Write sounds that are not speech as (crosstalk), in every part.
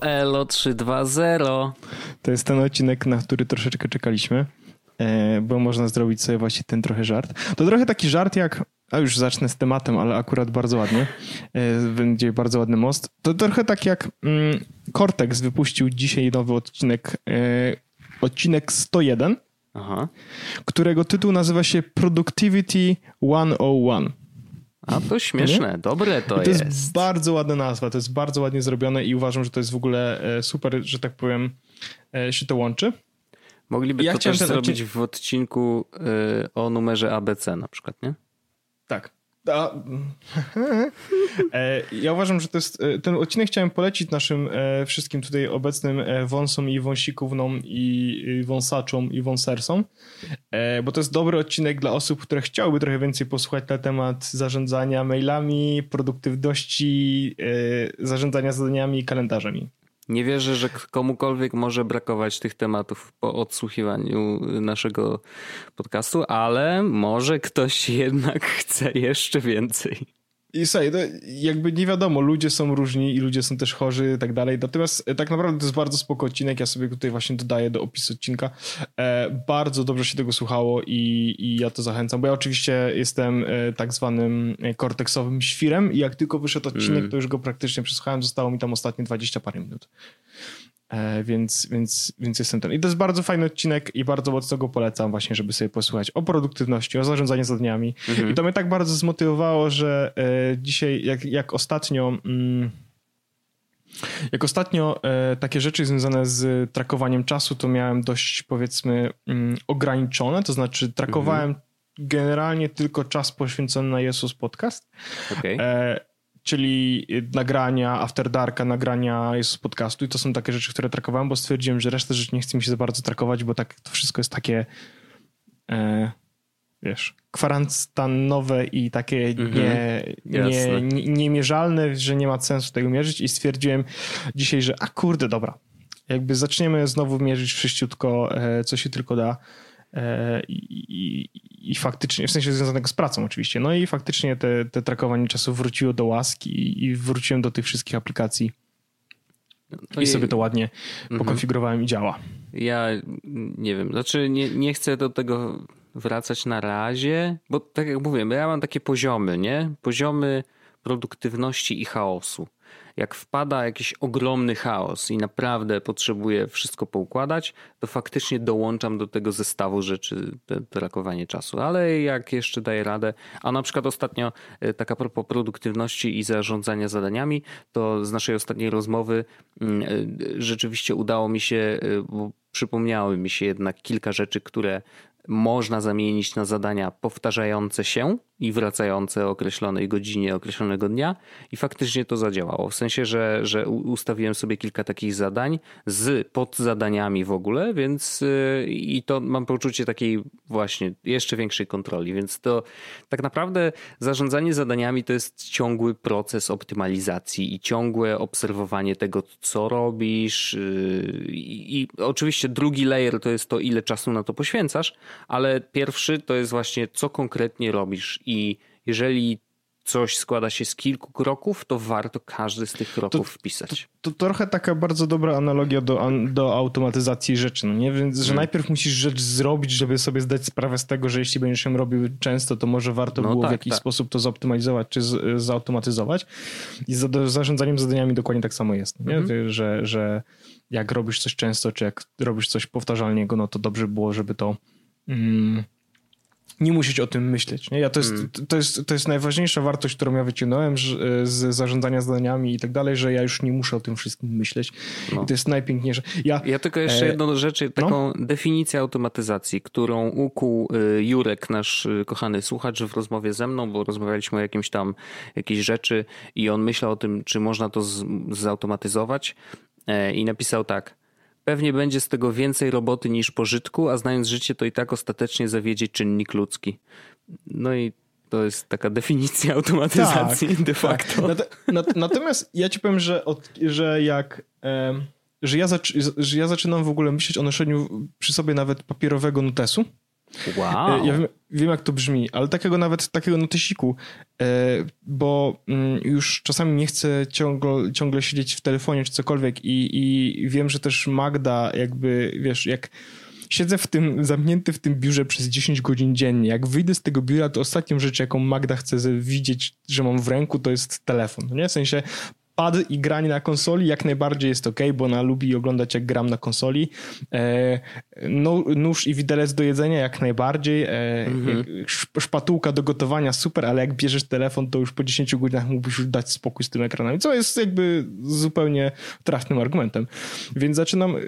Elo 320. To jest ten odcinek, na który troszeczkę czekaliśmy, e, bo można zrobić sobie właśnie ten trochę żart. To trochę taki żart jak, a już zacznę z tematem, ale akurat bardzo ładnie, e, będzie bardzo ładny most. To trochę tak jak mm, Cortex wypuścił dzisiaj nowy odcinek, e, odcinek 101, Aha. którego tytuł nazywa się Productivity 101. A to śmieszne, nie? dobre to, to jest. To jest bardzo ładna nazwa, to jest bardzo ładnie zrobione i uważam, że to jest w ogóle e, super, że tak powiem, e, się to łączy. Mogliby ja to też zrobić w odcinku e, o numerze ABC na przykład, nie? Tak. A, e, ja uważam, że to jest. E, ten odcinek chciałem polecić naszym e, wszystkim tutaj obecnym wąsom i wąsikównom i wąsaczom i wąsersom, bo to jest dobry odcinek dla osób, które chciałyby trochę więcej posłuchać na temat zarządzania mailami, produktywności, zarządzania zadaniami i kalendarzami. Nie wierzę, że komukolwiek może brakować tych tematów po odsłuchiwaniu naszego podcastu, ale może ktoś jednak (laughs) chce jeszcze więcej. I słuchaj, to jakby nie wiadomo, ludzie są różni i ludzie są też chorzy i tak dalej. Natomiast e, tak naprawdę to jest bardzo spoko odcinek. Ja sobie tutaj właśnie dodaję do opisu odcinka. E, bardzo dobrze się tego słuchało i, i ja to zachęcam, bo ja oczywiście jestem e, tak zwanym korteksowym świrem i jak tylko wyszedł odcinek, mm. to już go praktycznie przesłuchałem. Zostało mi tam ostatnie 20 parę minut. E, więc, więc, więc jestem ten. I to jest bardzo fajny odcinek i bardzo mocno go polecam właśnie, żeby sobie posłuchać o produktywności, o zarządzaniu zadaniami. Mhm. I to mnie tak bardzo zmotywowało, że e, dzisiaj, jak, jak ostatnio... Mm, jak ostatnio e, takie rzeczy związane z trakowaniem czasu, to miałem dość powiedzmy mm, ograniczone, to znaczy trakowałem mhm. generalnie tylko czas poświęcony na Jesus Podcast. Okay. E, czyli nagrania After Darka, nagrania jest z podcastu i to są takie rzeczy, które trakowałem, bo stwierdziłem, że resztę rzeczy nie chce mi się za bardzo trakować, bo tak to wszystko jest takie e, wiesz, kwarantannowe i takie mhm. nie, nie, nie, niemierzalne, że nie ma sensu tego mierzyć i stwierdziłem dzisiaj, że a kurde, dobra, jakby zaczniemy znowu mierzyć wszyściutko, e, co się tylko da E, I, i, faktycznie, w sensie związanego z pracą oczywiście, no i faktycznie te, te trakowanie czasu wróciło do łaski i wróciłem do tych wszystkich aplikacji i, sobie to ładnie mhm. pokonfigurowałem i działa. Ja nie wiem, znaczy nie, nie chcę do tego wracać na razie, bo tak jak mówię, ja mam takie poziomy, nie? Poziomy produktywności i chaosu jak wpada jakiś ogromny chaos i naprawdę potrzebuję wszystko poukładać, to faktycznie dołączam do tego zestawu rzeczy brakowanie czasu. Ale jak jeszcze daję radę, a na przykład ostatnio, e, tak a propos produktywności i zarządzania zadaniami, to z naszej ostatniej rozmowy mm, e, rzeczywiście udało mi się, e, bo przypomniały mi się jednak kilka rzeczy, które można zamienić na zadania powtarzające się i wracające o określonej godzinie, określonego dnia i faktycznie to zadziałało. W sensie, że, że ustawiłem sobie kilka takich zadań z podzadaniami w ogóle, więc yy, i to mam poczucie takiej właśnie jeszcze większej kontroli, więc to tak naprawdę zarządzanie zadaniami to jest ciągły proces optymalizacji i ciągłe obserwowanie tego, co robisz yy, i oczywiście drugi layer to jest to, ile czasu na to poświęcasz, ale pierwszy to jest właśnie co konkretnie robisz i jeżeli coś składa się z kilku kroków, to warto każdy z tych kroków to, wpisać. To, to, trochę taka bardzo dobra analogia do, do automatyzacji rzeczy, no nie? Więc, że hmm. najpierw musisz rzecz zrobić, żeby sobie zdać sprawę z tego, że jeśli będziesz ją robił często, to może warto no było tak, w jakiś tak. sposób to zoptymalizować czy z, zautomatyzować. I z zarządzaniem zadaniami dokładnie tak samo jest, nie? Hmm. Że, że jak robisz coś często, czy jak robisz coś powtarzalnego, no to dobrze było, żeby to mm, nie musieć o tym myśleć. Nie? Ja to, jest, mm. to, jest, to jest najważniejsza wartość, którą ja wyciągnąłem z zarządzania zadaniami i tak dalej, że ja już nie muszę o tym wszystkim myśleć. No. I to jest najpiękniejsze. Ja, ja tylko jeszcze e... jedną rzecz, taką no? definicję automatyzacji, którą ukuł y, Jurek, nasz y, kochany słuchacz w rozmowie ze mną, bo rozmawialiśmy o jakimś tam jakiejś rzeczy i on myślał o tym, czy można to z, zautomatyzować e, i napisał tak – Pewnie będzie z tego więcej roboty niż pożytku, a znając życie, to i tak ostatecznie zawiedzie czynnik ludzki. No i to jest taka definicja automatyzacji tak, de facto. Tak. Natomiast ja ci powiem, że, od, że jak. że, ja że ja zaczynam w ogóle myśleć o noszeniu przy sobie nawet papierowego notesu, Wow. Ja wiem, wiem, jak to brzmi, ale takiego nawet takiego notesiku, bo mm, już czasami nie chcę ciągle, ciągle siedzieć w telefonie czy cokolwiek i, i wiem, że też Magda jakby, wiesz, jak siedzę w tym, zamknięty w tym biurze przez 10 godzin dziennie. Jak wyjdę z tego biura, to ostatnią rzecz, jaką Magda chce widzieć, że mam w ręku, to jest telefon. No nie? W sensie pad i granie na konsoli jak najbardziej jest ok, bo ona lubi oglądać jak gram na konsoli. E, no, nóż i widelec do jedzenia jak najbardziej. E, mhm. Szpatułka do gotowania super, ale jak bierzesz telefon, to już po 10 godzinach mógłbyś już dać spokój z tym ekranem, co jest jakby zupełnie trafnym argumentem. Więc zaczynam e,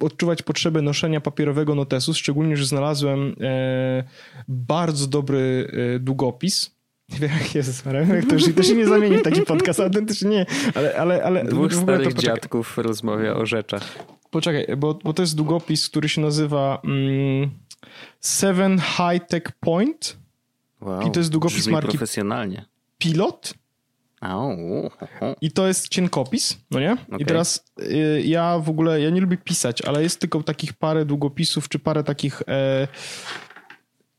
odczuwać potrzebę noszenia papierowego notesu, szczególnie, że znalazłem e, bardzo dobry e, długopis, nie wiem, jak jest, to, już, to się nie zamieni w taki podcast, autentycznie nie, ale... ale, ale Dwóch starych to, dziadków rozmawia o rzeczach. Poczekaj, bo, bo to jest długopis, który się nazywa mm, Seven High Tech Point wow, i to jest długopis marki profesjonalnie. Pilot. I to jest cienkopis, no nie? Okay. I teraz y, ja w ogóle, ja nie lubię pisać, ale jest tylko takich parę długopisów, czy parę takich e,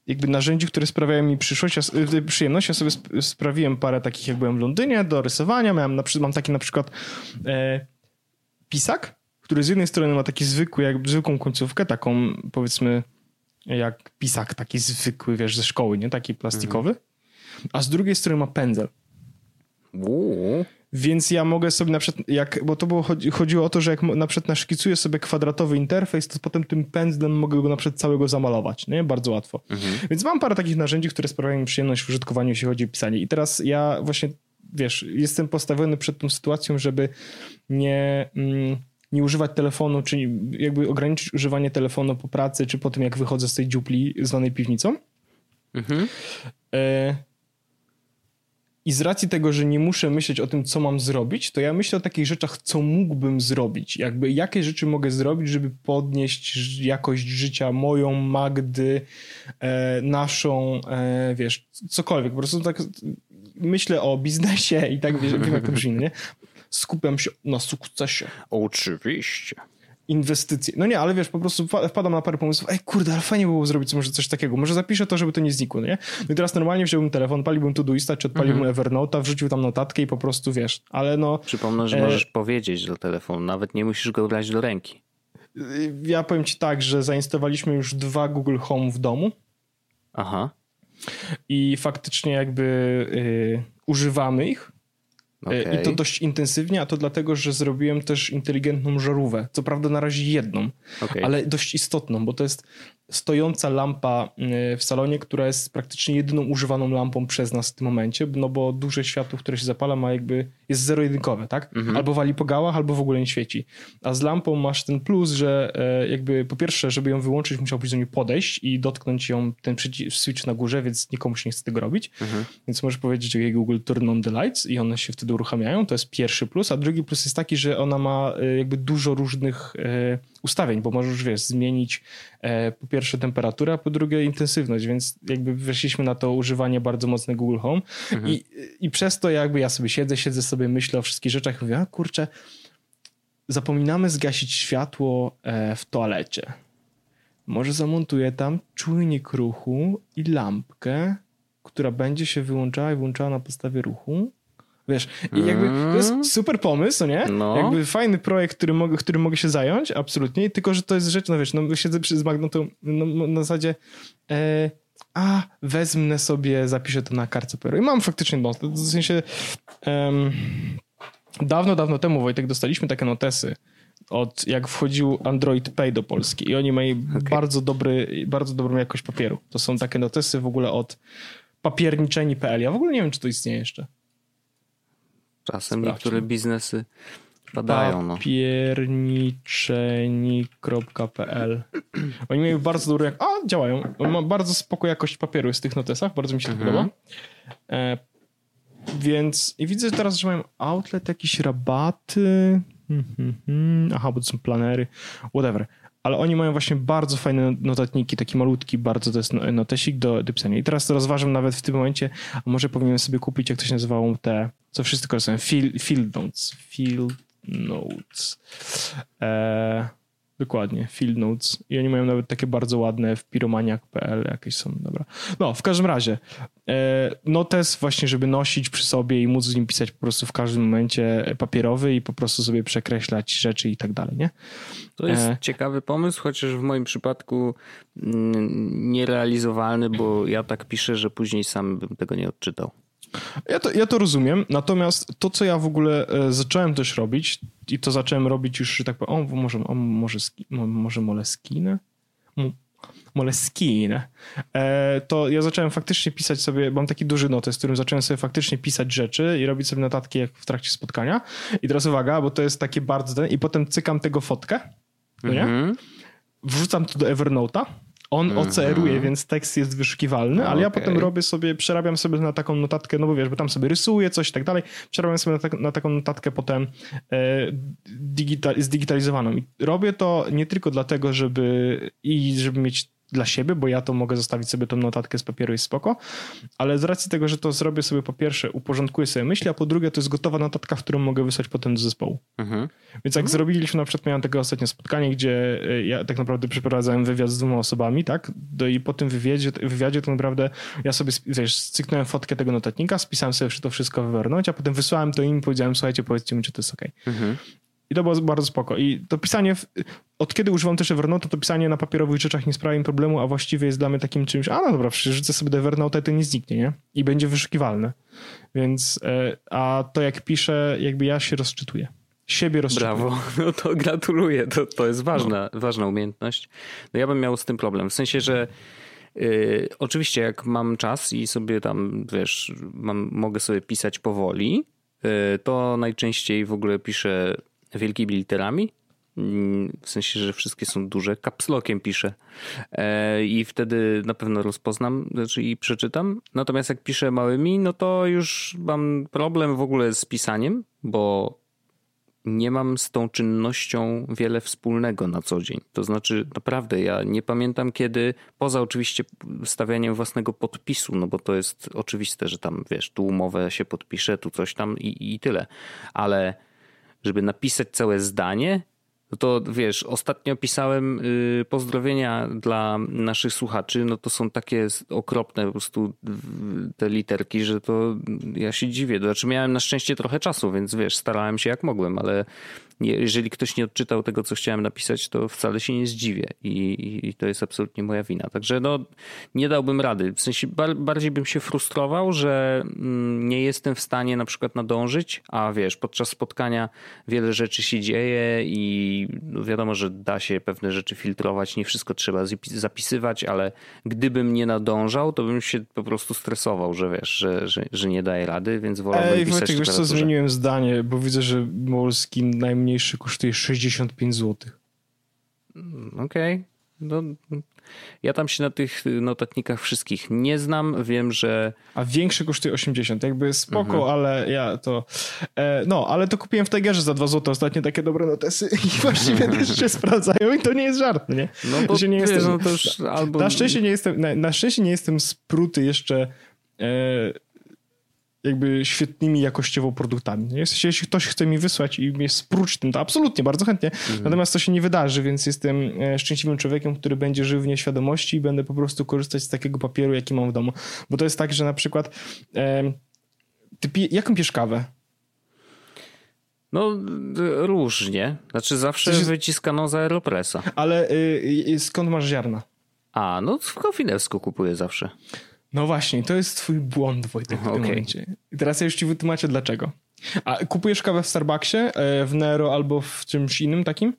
jakby narzędzi, które sprawiają mi przyszłość, ja, y, przyjemność. Ja sobie sp sprawiłem parę takich, jak byłem w Londynie, do rysowania. Miałem na, mam taki na przykład e, pisak, który z jednej strony ma taki zwykły, jak zwykłą końcówkę, taką powiedzmy jak pisak, taki zwykły, wiesz, ze szkoły, nie? Taki plastikowy. Mhm. A z drugiej strony ma pędzel. Uuu. Więc ja mogę sobie na przykład, jak, bo to było, chodziło o to, że jak na przykład naszkicuję sobie kwadratowy interfejs, to potem tym pędzlem mogę go na przykład całego zamalować, nie? Bardzo łatwo. Mhm. Więc mam parę takich narzędzi, które sprawiają mi przyjemność w użytkowaniu, jeśli chodzi o pisanie. I teraz ja właśnie, wiesz, jestem postawiony przed tą sytuacją, żeby nie... Mm, nie używać telefonu, czyli jakby ograniczyć używanie telefonu po pracy, czy po tym, jak wychodzę z tej dziupli zwanej piwnicą. Mhm. E i z racji tego, że nie muszę myśleć o tym, co mam zrobić, to ja myślę o takich rzeczach, co mógłbym zrobić. Jakby jakie rzeczy mogę zrobić, żeby podnieść jakość życia moją, Magdy, e, naszą, e, wiesz, cokolwiek. Po prostu tak myślę o biznesie i tak wiesz, wiem jak to brzmi, nie? Skupiam się na sukcesie. Oczywiście inwestycje. No nie, ale wiesz, po prostu wpadam na parę pomysłów, ej kurde, ale fajnie było zrobić może coś takiego, może zapiszę to, żeby to nie znikło, nie? No i teraz normalnie wziąłbym telefon, paliłbym Todoista, czy odpaliłbym mhm. Evernote'a, wrzucił tam notatkę i po prostu, wiesz, ale no... Przypomnę, że e... możesz powiedzieć do telefonu, nawet nie musisz go brać do ręki. Ja powiem ci tak, że zainstalowaliśmy już dwa Google Home w domu. Aha. I faktycznie jakby y, używamy ich. Okay. I to dość intensywnie, a to dlatego, że zrobiłem też inteligentną żarówkę. Co prawda na razie jedną, okay. ale dość istotną, bo to jest stojąca lampa y, w salonie, która jest praktycznie jedyną używaną lampą przez nas w tym momencie, no bo duże światło, które się zapala ma jakby, jest zero-jedynkowe, tak? Mhm. Albo wali po gałach, albo w ogóle nie świeci. A z lampą masz ten plus, że e, jakby po pierwsze, żeby ją wyłączyć, musiałbyś do niej podejść i dotknąć ją, ten switch na górze, więc nikomu się nie chce tego robić. Mhm. Więc możesz powiedzieć jej Google turn on the lights i one się wtedy uruchamiają, to jest pierwszy plus, a drugi plus jest taki, że ona ma e, jakby dużo różnych e, ustawień, bo możesz, wiesz, zmienić po pierwsze temperaturę, a po drugie intensywność, więc jakby weszliśmy na to używanie bardzo mocne Google Home mhm. i, i przez to jakby ja sobie siedzę, siedzę sobie, myślę o wszystkich rzeczach i mówię, a kurczę, zapominamy zgasić światło e, w toalecie. Może zamontuję tam czujnik ruchu i lampkę, która będzie się wyłączała i włączała na podstawie ruchu Wiesz, i jakby to jest mm. super pomysł, nie? No. Jakby fajny projekt, który mogę, którym mogę się zająć, absolutnie, tylko, że to jest rzecz, no wiesz, no siedzę przy Magną, to no, na zasadzie e, a, wezmę sobie, zapiszę to na kartce papieru. I mam faktycznie no, w sensie um, dawno, dawno temu, Wojtek, dostaliśmy takie notesy od jak wchodził Android Pay do Polski i oni mają okay. bardzo dobry, bardzo dobrą jakość papieru. To są takie notesy w ogóle od papierniczeni.pl. Ja w ogóle nie wiem, czy to istnieje jeszcze. Czasem Sprawdźmy. niektóre biznesy padają. No. Papierniczeni.pl Oni mają bardzo dobry... A, działają. Ma bardzo spoko jakość papieru z tych notesach. Bardzo mi się mhm. podoba. E, więc... I widzę teraz, że mają outlet, jakieś rabaty... Hmm, hmm, hmm. Aha, bo to są planery. Whatever ale oni mają właśnie bardzo fajne notatniki, taki malutki bardzo, to jest no, notesik do, do pisania. I teraz rozważam nawet w tym momencie, a może powinienem sobie kupić, jak to się nazywało, te, co wszyscy korzystają, field, field notes, field notes. Eee, Dokładnie, Field Notes. I oni mają nawet takie bardzo ładne w piromaniak.pl jakieś są, dobra. No, w każdym razie, e, notes właśnie, żeby nosić przy sobie i móc z nim pisać po prostu w każdym momencie papierowy i po prostu sobie przekreślać rzeczy i tak dalej, nie? To jest e... ciekawy pomysł, chociaż w moim przypadku mm, nierealizowalny, bo ja tak piszę, że później sam bym tego nie odczytał. Ja to, ja to rozumiem, natomiast to, co ja w ogóle e, zacząłem też robić i to zacząłem robić już, że tak powiem, o, może, o, może, może Moleskine? Moleskine. To ja zacząłem faktycznie pisać sobie, mam taki duży notes, z którym zacząłem sobie faktycznie pisać rzeczy i robić sobie notatki jak w trakcie spotkania. I teraz uwaga, bo to jest takie bardzo... I potem cykam tego fotkę, no nie? Mm -hmm. Wrzucam to do Evernote'a on -hmm. OCR-uje, więc tekst jest wyszukiwalny, ale okay. ja potem robię sobie, przerabiam sobie na taką notatkę, no bo wiesz, bo tam sobie rysuję coś i tak dalej, przerabiam sobie na, tak, na taką notatkę potem e, digital, zdigitalizowaną. I robię to nie tylko dlatego, żeby i żeby mieć dla siebie, bo ja to mogę zostawić sobie tą notatkę z papieru i spoko, ale z racji tego, że to zrobię sobie po pierwsze, uporządkuję sobie myśli, a po drugie to jest gotowa notatka, w którą mogę wysłać potem do zespołu. Mhm. Więc jak mhm. zrobiliśmy, na przykład miałem takie ostatnie spotkanie, gdzie e, ja tak naprawdę przeprowadzałem wywiad z dwoma osobami, tak, no i po tym wywiadzie, wywiadzie to naprawdę ja sobie, wiesz, cyknąłem fotkę tego notatnika, spisałem sobie to wszystko w Evernote, a potem wysłałem to im i powiedziałem, słuchajcie, powiedzcie mi, czy to jest ok. Mhm. I to było bardzo spoko. I to pisanie, od kiedy używam też Evernote, to pisanie na papierowych rzeczach nie sprawia mi problemu, a właściwie jest dla mnie takim czymś, a no dobra, przecież rzucę sobie do Evernote, to nie zniknie, nie? I będzie wyszukiwalne. Więc, e, a to jak piszę, jakby ja się rozczytuję. Siebie rozczytuję. Brawo, (laughs) no to gratuluję, to, to jest ważna, no. ważna umiejętność. No ja bym miał z tym problem, w sensie, że Yy, oczywiście, jak mam czas i sobie tam, wiesz, mam, mogę sobie pisać powoli, yy, to najczęściej w ogóle piszę wielkimi literami. W sensie, że wszystkie są duże. Kapslokiem piszę. E, I wtedy na pewno rozpoznam znaczy i przeczytam. Natomiast jak piszę małymi, no to już mam problem w ogóle z pisaniem, bo nie mam z tą czynnością wiele wspólnego na co dzień. To znaczy, naprawdę, ja nie pamiętam kiedy, poza oczywiście stawianiem własnego podpisu, no bo to jest oczywiste, że tam wiesz, tu umowę się podpiszę, tu coś tam i, i tyle. Ale żeby napisać całe zdanie, no to wiesz, ostatnio pisałem y, pozdrowienia dla naszych słuchaczy, no to są takie okropne po prostu te literki, że to ja się dziwię. Znaczy miałem na szczęście trochę czasu, więc wiesz, starałem się jak mogłem, ale jeżeli ktoś nie odczytał tego, co chciałem napisać, to wcale się nie zdziwię i, i to jest absolutnie moja wina. Także no, nie dałbym rady. W sensie bar, bardziej bym się frustrował, że mm, nie jestem w stanie na przykład nadążyć, a wiesz, podczas spotkania wiele rzeczy się dzieje i no wiadomo, że da się pewne rzeczy filtrować, nie wszystko trzeba zapisywać, ale gdybym nie nadążał, to bym się po prostu stresował, że wiesz, że, że, że nie daje rady, więc wolałbym Ej, pisać Wojtek, wiesz co, zmieniłem zdanie, bo widzę, że Molskin najmniej najmniejszy kosztuje 65 zł. Mm, okej. Okay. No, ja tam się na tych notatnikach wszystkich nie znam. Wiem, że. A większy kosztuje 80. Jakby spoko, mhm. ale ja to. E, no, ale to kupiłem w Tigerze za 2 zł. Ostatnio takie dobre notesy (laughs) i właściwie też się (laughs) sprawdzają i to nie jest żart, nie? No bo nie wiesz, jestem, no to już albo... na, szczęście nie jestem, na, na szczęście nie jestem spruty jeszcze. E, jakby świetnymi jakościowo produktami. Jeśli ktoś chce mi wysłać i mnie spróć tym, to absolutnie, bardzo chętnie. Mhm. Natomiast to się nie wydarzy, więc jestem e, szczęśliwym człowiekiem, który będzie żył w nieświadomości i będę po prostu korzystać z takiego papieru, jaki mam w domu. Bo to jest tak, że na przykład e, ty pije, jaką pijesz kawę? No, różnie. Znaczy zawsze Coś... wyciskano z Aeropressa. Ale y, y, skąd masz ziarna? A, no w Kofinewsku kupuję zawsze. No właśnie, to jest twój błąd, Wojtek, w tym okay. momencie. I teraz ja już ci wytłumaczę dlaczego. A kupujesz kawę w Starbucksie, e, w Nero albo w czymś innym takim?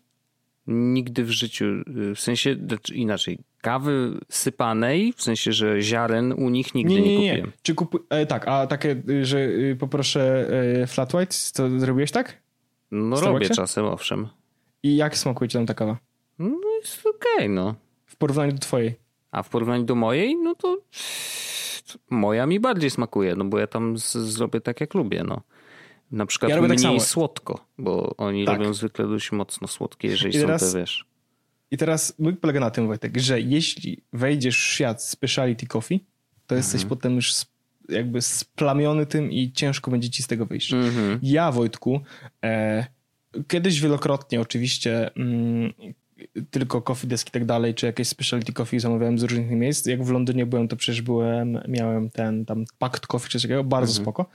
Nigdy w życiu, y, w sensie znaczy inaczej, kawy sypanej, w sensie, że ziaren u nich nigdy nie, nie, nie, nie. kupiłem. Czy kupu... E, tak, a takie, y, że y, poproszę e, flat white, to zrobiłeś tak? No robię czasem, owszem. I jak smakuje ci tam ta kawa? No jest okej, okay, no. W porównaniu do twojej? A w porównaniu do mojej, no to moja mi bardziej smakuje, no bo ja tam z, zrobię tak jak lubię, no. Na przykład ja tak mniej tak słodko, bo oni tak. robią zwykle dość mocno słodkie, jeżeli I teraz, są te, wiesz. I teraz mój polega na tym, Wojtek, że jeśli wejdziesz w świat speciality coffee, to jesteś mhm. potem już jakby splamiony tym i ciężko będzie ci z tego wyjść. Mhm. Ja, Wojtku, e, kiedyś wielokrotnie oczywiście mm, tylko coffee desk i tak dalej, czy jakieś specialty coffee zamawiałem z różnych miejsc. Jak w Londynie byłem, to przecież byłem, miałem ten tam packed coffee czy coś takiego, bardzo mhm. spoko,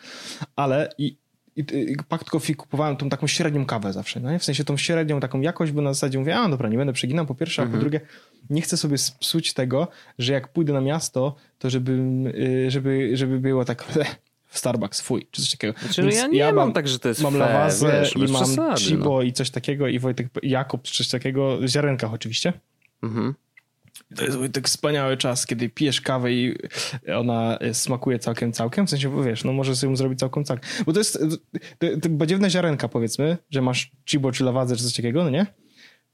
ale i, i, i packed coffee kupowałem tą taką średnią kawę zawsze, no nie? w sensie tą średnią taką jakość, bo na zasadzie mówię, a dobra, nie będę przeginał po pierwsze, a po mhm. drugie nie chcę sobie psuć tego, że jak pójdę na miasto, to żeby, y, żeby, żeby było tak (laughs) Starbucks, fuj, czy coś takiego. Znaczy, no ja nie ja mam, tak, że to jest Mam lawazę i mam przesady, Chibo no. i coś takiego i Wojtek Jakub, czy coś takiego, ziarenkach oczywiście. Mhm. To jest Wojtek wspaniały czas, kiedy pijesz kawę i ona smakuje całkiem, całkiem. W sensie, wiesz, no może sobie ją zrobić całkiem, całkiem. Bo to jest badziewne ziarenka, powiedzmy, że masz chibo czy lawazę czy coś takiego, no nie?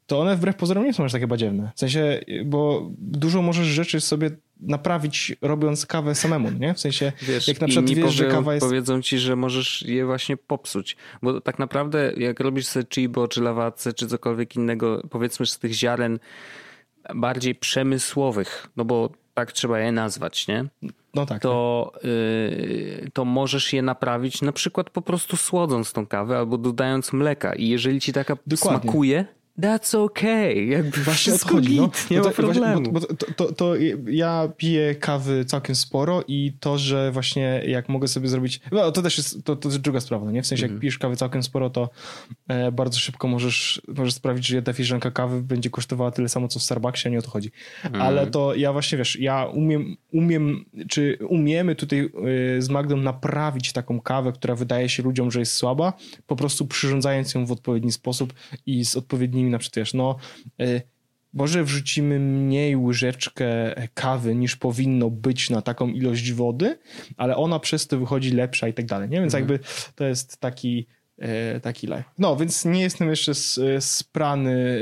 To one wbrew pozorom nie są aż takie badziewne. W sensie, bo dużo możesz rzeczy sobie naprawić robiąc kawę samemu, nie? W sensie, wiesz, jak na przykład wiesz, powie, że kawa jest... powiedzą ci, że możesz je właśnie popsuć, bo tak naprawdę jak robisz sobie chibo, czy lawacę, czy cokolwiek innego, powiedzmy z tych ziaren bardziej przemysłowych, no bo tak trzeba je nazwać, nie? No tak. To, yy, to możesz je naprawić na przykład po prostu słodząc tą kawę albo dodając mleka i jeżeli ci taka Dokładnie. smakuje, That's okay. Jakby właśnie odchodzi. No. Nie no to, ma problemu. Bo, bo to, to, to, ja piję kawy całkiem sporo i to, że właśnie jak mogę sobie zrobić... No to też jest, to, to jest druga sprawa, no nie? W sensie jak mhm. pijesz kawy całkiem sporo, to e, bardzo szybko możesz, możesz sprawić, że jedna filiżanka kawy będzie kosztowała tyle samo, co w Starbucksie, a nie o to chodzi. Mm. Ale to ja właśnie, wiesz, ja umiem, umiem czy umiemy tutaj e, z Magdą naprawić taką kawę, która wydaje się ludziom, że jest słaba, po prostu przyrządzając ją w odpowiedni sposób i z odpowiednimi na przykład, wiesz, no y, może wrzucimy mniej łyżeczkę kawy niż powinno być na taką ilość wody, ale ona przez to wychodzi lepsza i tak dalej, nie? Więc mhm. jakby to jest taki taki live. No, więc nie jestem jeszcze sprany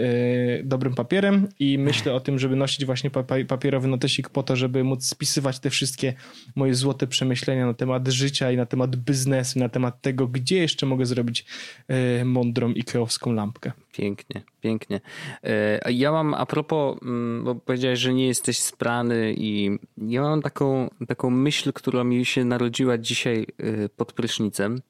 e, dobrym papierem i myślę o tym, żeby nosić właśnie papierowy notesik po to, żeby móc spisywać te wszystkie moje złote przemyślenia na temat życia i na temat biznesu, na temat tego, gdzie jeszcze mogę zrobić e, mądrą ikeowską lampkę. Pięknie, pięknie. Ja mam a propos, mm, bo powiedziałeś, że nie jesteś sprany i ja mam taką, taką myśl, która mi się narodziła dzisiaj pod prysznicem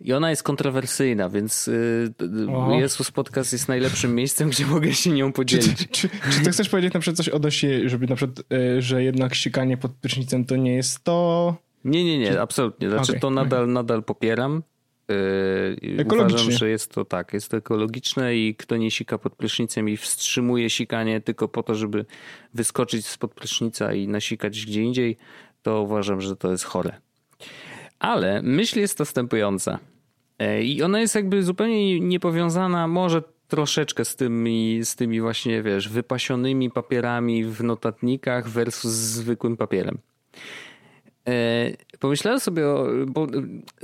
i ona jest kontrowersyjna, więc yy, Jezus Podcast jest najlepszym miejscem, (laughs) gdzie mogę się nią podzielić. Czy, czy, czy, ty chcesz powiedzieć na przykład coś odnośnie, żeby na przykład, yy, że jednak sikanie pod prysznicem to nie jest to... Nie, nie, nie, absolutnie. Znaczy okay, to nadal, okay. nadal popieram. Yy, uważam, że jest to tak, jest to ekologiczne i kto nie sika pod prysznicem i wstrzymuje sikanie tylko po to, żeby wyskoczyć spod prysznica i nasikać gdzie indziej, to uważam, że to jest chore. Ale myśl jest następująca. E, I ona jest jakby zupełnie niepowiązana, może troszeczkę z tymi, z tymi właśnie, wiesz, wypasionymi papierami w notatnikach versus zwykłym papierem. E, pomyślałem sobie, bo,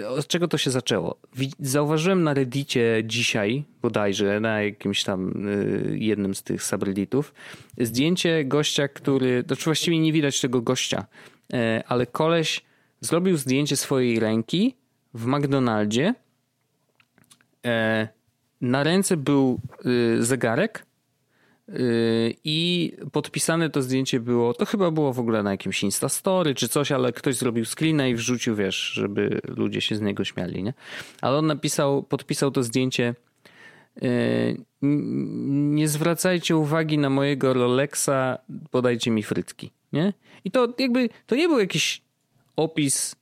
od czego to się zaczęło. Zauważyłem na Reddicie dzisiaj, bodajże, na jakimś tam e, jednym z tych subredditów, zdjęcie gościa, który, znaczy właściwie nie widać tego gościa, ale koleś zrobił zdjęcie swojej ręki w McDonaldzie. E, na ręce był y, zegarek y, i podpisane to zdjęcie było, to chyba było w ogóle na jakimś Instastory czy coś, ale ktoś zrobił screena i wrzucił, wiesz, żeby ludzie się z niego śmiali, nie? Ale on napisał, podpisał to zdjęcie nie zwracajcie uwagi na mojego Rolexa, podajcie mi frytki, nie? I to jakby, to nie był jakiś opis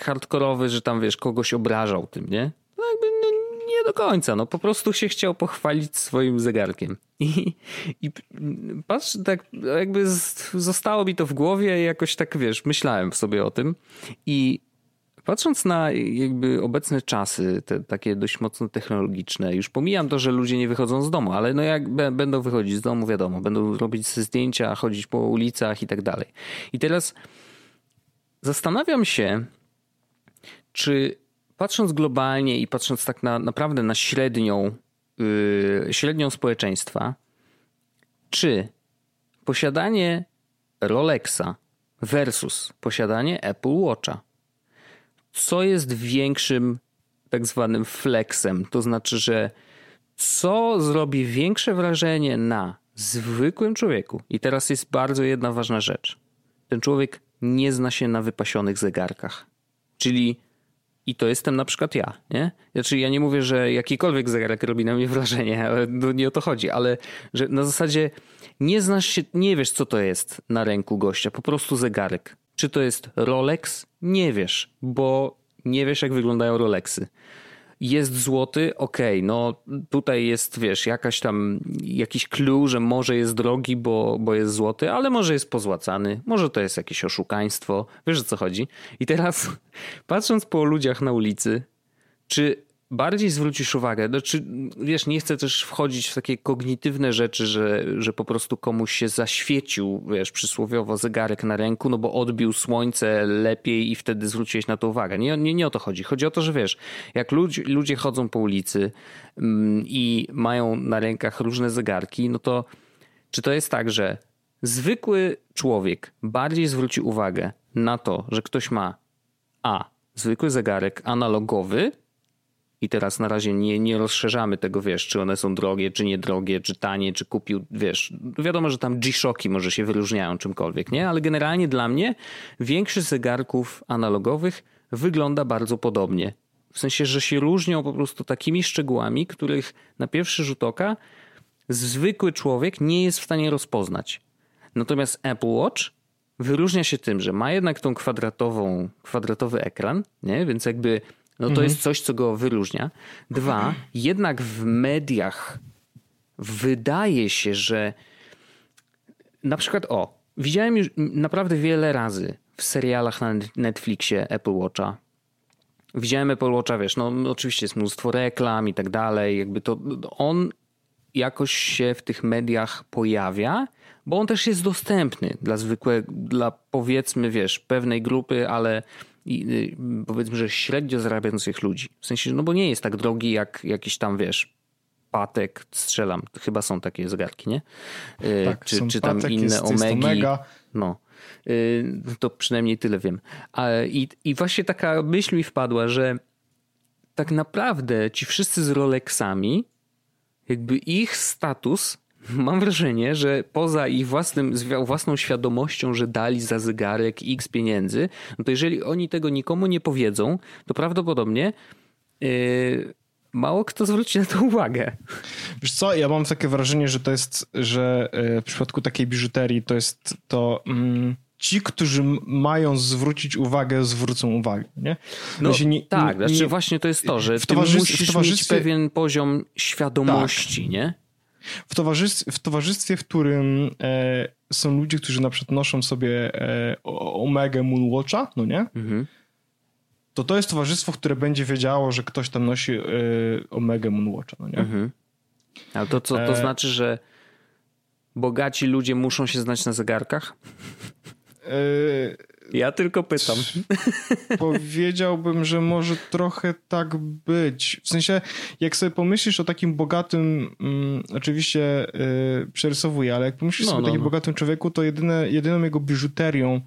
hardkorowy, że tam wiesz, kogoś obrażał tym, nie? No jakby no, nie do końca, no po prostu się chciał pochwalić swoim zegarkiem. I, i patrz, tak jakby zostało mi to w głowie i jakoś tak wiesz, myślałem sobie o tym i patrząc na jakby obecne czasy, te takie dość mocno technologiczne, już pomijam to, że ludzie nie wychodzą z domu, ale no jak będą wychodzić z domu, wiadomo, będą robić zdjęcia, chodzić po ulicach i tak dalej. I teraz Zastanawiam się, czy patrząc globalnie i patrząc tak na, naprawdę na średnią, yy, średnią społeczeństwa, czy posiadanie Rolexa versus posiadanie Apple Watcha, co jest większym tak zwanym flexem? To znaczy, że co zrobi większe wrażenie na zwykłym człowieku? I teraz jest bardzo jedna ważna rzecz. Ten człowiek nie zna się na wypasionych zegarkach. Czyli I to jestem na przykład ja, nie? Znaczy ja nie mówię, że jakikolwiek zegarek robi na mnie wrażenie, ale nie o to chodzi, ale że na zasadzie nie znasz się, nie wiesz co to jest na ręku gościa, po prostu zegarek. Czy to jest Rolex? Nie wiesz, bo nie wiesz jak wyglądają Rolexy jest złoty, okej, okay, no tutaj jest, wiesz, jakaś tam, jakiś clue, że może jest drogi, bo, bo jest złoty, ale może jest pozłacany, może to jest jakieś oszukaństwo, wiesz o co chodzi. I teraz, (laughs) patrząc po ludziach na ulicy, czy bardziej zwrócisz uwagę, znaczy, wiesz, nie chcę też wchodzić w takie kognitywne rzeczy, że, że po prostu komuś się zaświecił, wiesz, przysłowiowo zegarek na ręku, no bo odbił słońce lepiej i wtedy zwróciłeś na to uwagę. Nie, nie, nie o to chodzi. Chodzi o to, że wiesz, jak ludzie, ludzie chodzą po ulicy mm, i mają na rękach różne zegarki, no to czy to jest tak, że zwykły człowiek bardziej zwróci uwagę na to, że ktoś ma a zwykły zegarek analogowy, i teraz na razie nie, nie rozszerzamy tego, wiesz, czy one są drogie, czy niedrogie, czy tanie, czy kupił, wiesz. Wiadomo, że tam G-Shocki może się wyróżniają czymkolwiek, nie? Ale generalnie dla mnie większość zegarków analogowych wygląda bardzo podobnie. W sensie, że się różnią po prostu takimi szczegółami, których na pierwszy rzut oka zwykły człowiek nie jest w stanie rozpoznać. Natomiast Apple Watch wyróżnia się tym, że ma jednak tą kwadratową, kwadratowy ekran, nie? Więc jakby no to mhm. jest coś, co go wyróżnia. Dwa, jednak w mediach wydaje się, że na przykład o, widziałem już naprawdę wiele razy w serialach na Netflixie Apple Watcha. Widziałem Apple Watcha, wiesz, no oczywiście jest mnóstwo reklam i tak dalej, jakby to on jakoś się w tych mediach pojawia, bo on też jest dostępny dla zwykłego, dla powiedzmy, wiesz, pewnej grupy, ale Y, powiedzmy, że średnio zarabiających ludzi. W sensie, no bo nie jest tak drogi jak jakiś tam, wiesz, Patek, strzelam, chyba są takie zegarki, nie? Y, tak, czy, czy tam Patek, inne jest, omegi. Omega. No. Y, to przynajmniej tyle wiem. I, I właśnie taka myśl mi wpadła, że tak naprawdę ci wszyscy z Rolexami, jakby ich status mam wrażenie, że poza ich własnym, własną świadomością, że dali za zegarek x pieniędzy, no to jeżeli oni tego nikomu nie powiedzą, to prawdopodobnie yy, mało kto zwróci na to uwagę. Wiesz co, ja mam takie wrażenie, że to jest, że yy, w przypadku takiej biżuterii to jest to... Mm ci, którzy mają zwrócić uwagę, zwrócą uwagę, nie? No, nie, tak, nie, znaczy właśnie to jest to, że w ty musisz w towarzystwie... mieć pewien poziom świadomości, tak. nie? W towarzystwie, w, towarzystwie, w którym e, są ludzie, którzy na przykład noszą sobie e, Omega Moonwatcha, no nie? Mhm. To to jest towarzystwo, które będzie wiedziało, że ktoś tam nosi e, Omega Moonwatcha, no nie? Mhm. Ale to co, to e, znaczy, że bogaci ludzie muszą się znać na zegarkach? E, ja tylko pytam. Powiedziałbym, że może trochę tak być. W sensie, jak sobie pomyślisz o takim bogatym, um, oczywiście yy, przerysowuję, ale jak pomyślisz no, sobie o no, takim no. bogatym człowieku, to jedyne, jedyną jego biżuterią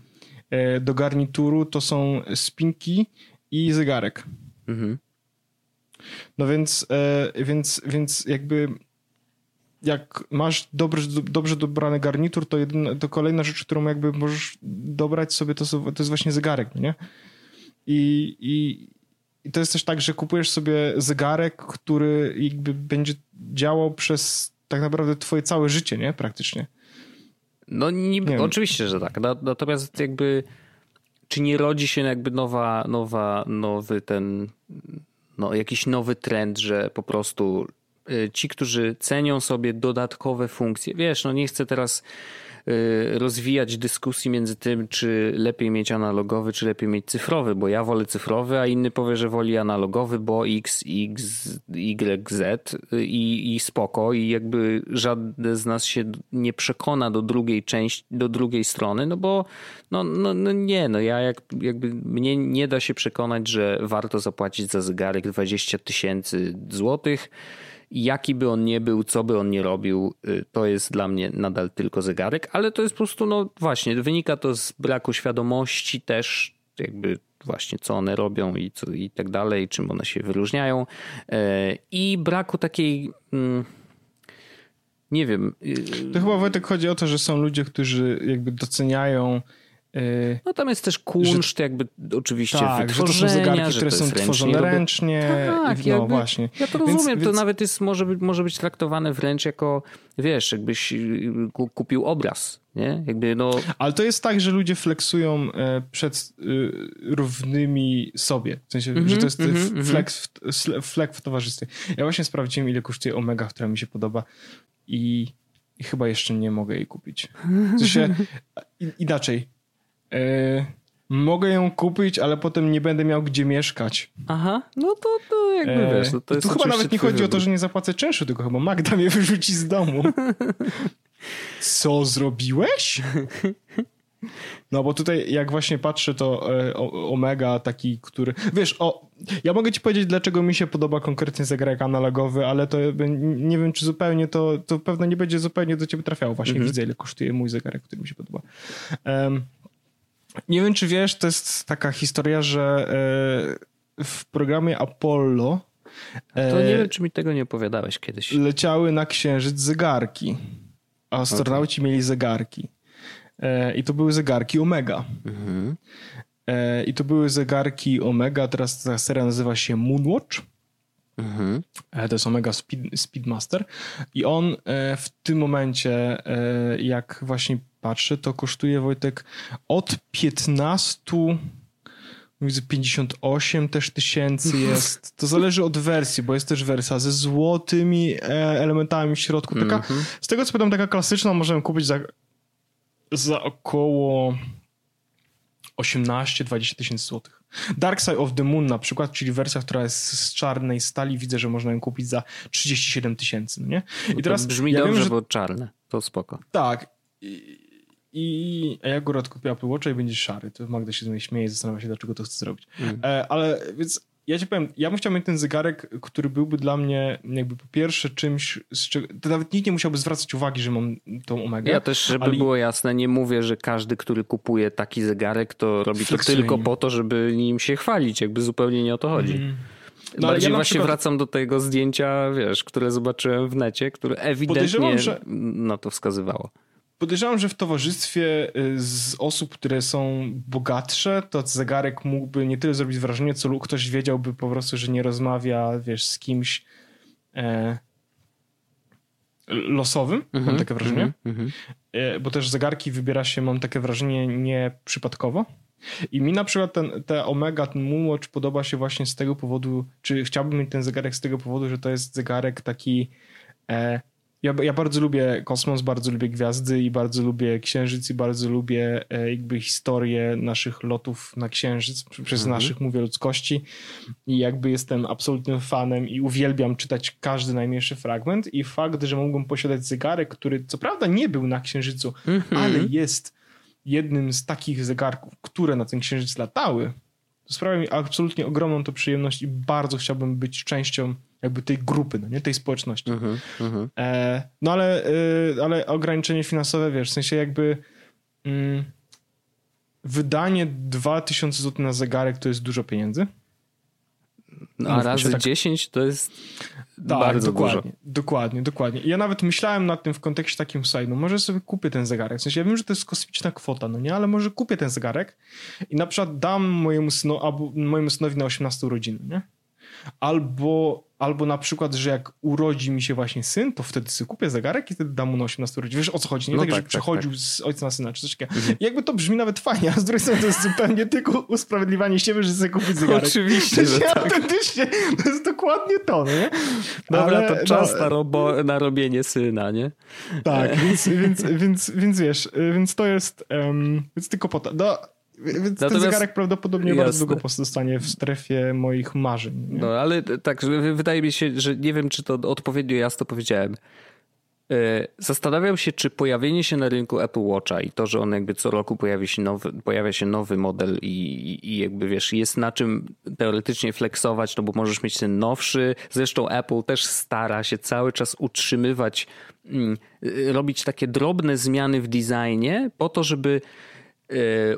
yy, do garnituru to są spinki i zegarek. Mhm. No więc, yy, więc, więc jakby jak masz dobrze, dobrze dobrany garnitur, to, jedyna, to kolejna rzecz, którą jakby możesz dobrać sobie, to, to jest właśnie zegarek, nie? I, i, I to jest też tak, że kupujesz sobie zegarek, który jakby będzie działał przez tak naprawdę twoje całe życie, nie? Praktycznie. No niby, nie oczywiście, że tak. Natomiast jakby czy nie rodzi się jakby nowa, nowa, nowy ten, no jakiś nowy trend, że po prostu ci, którzy cenią sobie dodatkowe funkcje. Wiesz, no nie chcę teraz y, rozwijać dyskusji między tym, czy lepiej mieć analogowy, czy lepiej mieć cyfrowy, bo ja wolę cyfrowy, a inny powie, że woli analogowy, bo X, X, Y, Z i, i spoko i jakby żaden z nas się nie przekona do drugiej części, do drugiej strony, no bo no, no, no nie, no ja jak, jakby mnie nie da się przekonać, że warto zapłacić za zegarek 20 tysięcy złotych, jaki by on nie był, co by on nie robił, y, to jest dla mnie nadal tylko zegarek, ale to jest po prostu, no właśnie, wynika to z braku świadomości też, jakby właśnie co one robią i, co, i tak dalej, czym one się wyróżniają e, i braku takiej mm, nie wiem. Y, to chyba Wojtek chodzi o to, że są ludzie, którzy jakby doceniają no tam jest też kunszt że, jakby oczywiście tak, wytworzenia, że to są zegarki, że które są tworzone ręcznie. Tak, no właśnie. Ja to rozumiem, więc, to więc... nawet jest, może, być, może być traktowane wręcz jako, wiesz, jakbyś y, kupił obraz, nie? Jakby no... Ale to jest tak, że ludzie flexują e, przed y, równymi sobie. W sensie, mm -hmm, że to jest mm -hmm, flex, w, flex w towarzystwie. Ja właśnie sprawdziłem, ile kosztuje Omega, która mi się podoba i, i chyba jeszcze nie mogę jej kupić. W sensie, (laughs) inaczej E, mogę ją kupić, ale potem nie będę miał gdzie mieszkać. Aha, no to, to jakby e, wiesz. No to tu chyba nawet nie chodzi o to, że nie zapłacę czynszu, tylko chyba Magda mnie (laughs) wyrzuci z domu. (laughs) Co zrobiłeś? No bo tutaj jak właśnie patrzę to e, Omega taki, który... Wiesz, o, ja mogę ci powiedzieć dlaczego mi się podoba konkretnie zegarek analogowy, ale to nie wiem czy zupełnie to, to pewno nie będzie zupełnie do ciebie trafiało. Właśnie mhm. widzę ile kosztuje mój zegarek, który mi się podoba. Um, nie wiem, czy wiesz, to jest taka historia, że e, w programie Apollo. To nie e, wiem, czy mi tego nie opowiadałeś kiedyś. Leciały na księżyc zegarki. A astronauci okay. mieli zegarki. E, I to były zegarki Omega. Mhm. I to były zegarki Omega. Teraz ta seria nazywa się Moonwatch. Mhm. To jest Omega Speed, Speedmaster. I on w tym momencie, jak właśnie patrzę, to kosztuje Wojtek od 15 Widzę 58 też tysięcy jest. To zależy od wersji, bo jest też wersja ze złotymi e, elementami w środku. Taka, mm -hmm. Z tego co pamiętam, taka klasyczna możemy kupić za, za około 18-20 tysięcy złotych. Dark Side of the Moon na przykład, czyli wersja, która jest z czarnej stali, widzę, że można ją kupić za 37 tysięcy, no nie? I no teraz brzmi ja dobrze, wiem, że... bo czarne, to spoko. Tak. I, i a jak akurat kupię Apple Watcha i będzie szary, to Magda się z mnie śmieje i zastanawia się, dlaczego to chce zrobić. Mm. E, ale więc ja ci powiem, ja bym chciał mieć ten zegarek, który byłby dla mnie jakby po pierwsze czymś, z czego, to nawet nikt nie musiałby zwracać uwagi, że mam tą Omega. Ja też, żeby ale... było jasne, nie mówię, że każdy, który kupuje taki zegarek, to robi to tylko po to, żeby nim się chwalić, jakby zupełnie nie o to chodzi. Mm. No, Bardziej ja właśnie przykład... wracam do tego zdjęcia, wiesz, które zobaczyłem w necie, które ewidentnie że... na to wskazywało. Podejrzewam, że w towarzystwie y, z osób, które są bogatsze, to zegarek mógłby nie tyle zrobić wrażenie, co ktoś wiedziałby po prostu, że nie rozmawia, wiesz, z kimś e, losowym, mm -hmm, mam mhm, takie wrażenie. Mm -hmm. e, bo też zegarki wybiera się, mam takie wrażenie, nie przypadkowo. I mi na przykład ten, te Omega, ten Moonwatch podoba się właśnie z tego powodu, czy chciałbym mieć ten zegarek z tego powodu, że to jest zegarek taki e, ja, ja bardzo lubię kosmos, bardzo lubię gwiazdy i bardzo lubię księżyc i bardzo lubię e, jakby historię naszych lotów na księżyc, przez mhm. naszych mówię ludzkości i jakby jestem absolutnym fanem i uwielbiam czytać każdy najmniejszy fragment i fakt, że mógłbym posiadać zegarek, który co prawda nie był na księżycu, mhm. ale jest jednym z takich zegarków, które na ten księżyc latały, to sprawia mi absolutnie ogromną to przyjemność i bardzo chciałbym być częścią jakby tej grupy, no nie tej społeczności. Uh -huh, uh -huh. E, no ale, y, ale ograniczenie finansowe, wiesz, w sensie jakby mm, wydanie 2000 zł na zegarek to jest dużo pieniędzy. No, a razy tak... 10 to jest tak, bardzo dokładnie, dużo. Dokładnie, dokładnie. I ja nawet myślałem nad tym w kontekście takim, słuchaj, no może sobie kupię ten zegarek. W sensie ja wiem, że to jest kosmiczna kwota, no nie, ale może kupię ten zegarek i na przykład dam mojemu, synu, albo mojemu synowi na 18 urodziny, nie? Albo Albo na przykład, że jak urodzi mi się właśnie syn, to wtedy sobie kupię zegarek i wtedy dam mu na 18 urodzin. Wiesz o co chodzi? Nie no tak, tak, że tak, przechodził tak. z ojca na syna czy coś takiego. Mhm. Jakby to brzmi nawet fajnie, a z drugiej strony to jest zupełnie tylko usprawiedliwanie siebie, że sobie kupić zegarek. Oczywiście, że tak. Autentycznie, to jest dokładnie to, nie? Dobra, Ale, to czas no, na, robo, na robienie syna, nie? Tak, więc, więc, więc, więc wiesz, więc to jest, um, więc tylko po to. No, więc Natomiast... ten zegarek prawdopodobnie Jasne. bardzo długo pozostanie w strefie moich marzeń. Nie? No ale tak, wydaje mi się, że nie wiem, czy to odpowiednio jasno powiedziałem. E, zastanawiam się, czy pojawienie się na rynku Apple Watcha i to, że on jakby co roku pojawi się nowy, pojawia się nowy model i, i jakby wiesz, jest na czym teoretycznie flexować, no bo możesz mieć ten nowszy. Zresztą Apple też stara się cały czas utrzymywać, mm, robić takie drobne zmiany w designie po to, żeby E,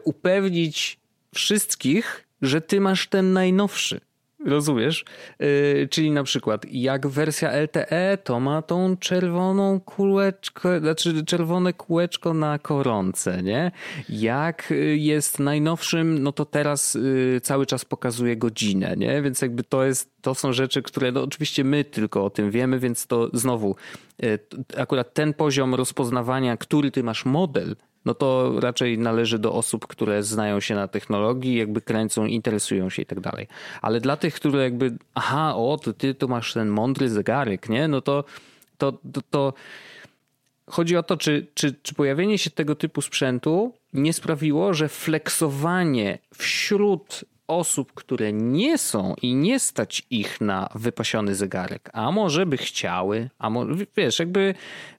upewnić wszystkich, że ty masz ten najnowszy. Rozumiesz? Yy, czyli na przykład jak wersja LTE to ma tą czerwoną kółeczko, znaczy czerwone kółeczko na koronce, nie? Jak y, jest najnowszym, no to teraz yy, cały czas pokazuje godzinę, nie? Więc jakby to jest, to są rzeczy, które no oczywiście my tylko o tym wiemy, więc to znowu yy, akurat ten poziom rozpoznawania, który ty masz model, no to raczej należy do osób, które znają się na technologii, jakby kręcą, interesują się i tak dalej. Ale dla tych, które jakby, aha, o, to ty tu masz ten mądry zegarek, nie? No to, to, to, to chodzi o to, czy, czy, czy pojawienie się tego typu sprzętu nie sprawiło, że flexowanie wśród osób, które nie są i nie stać ich na wypasiony zegarek, a może by chciały, a może, wiesz, jakby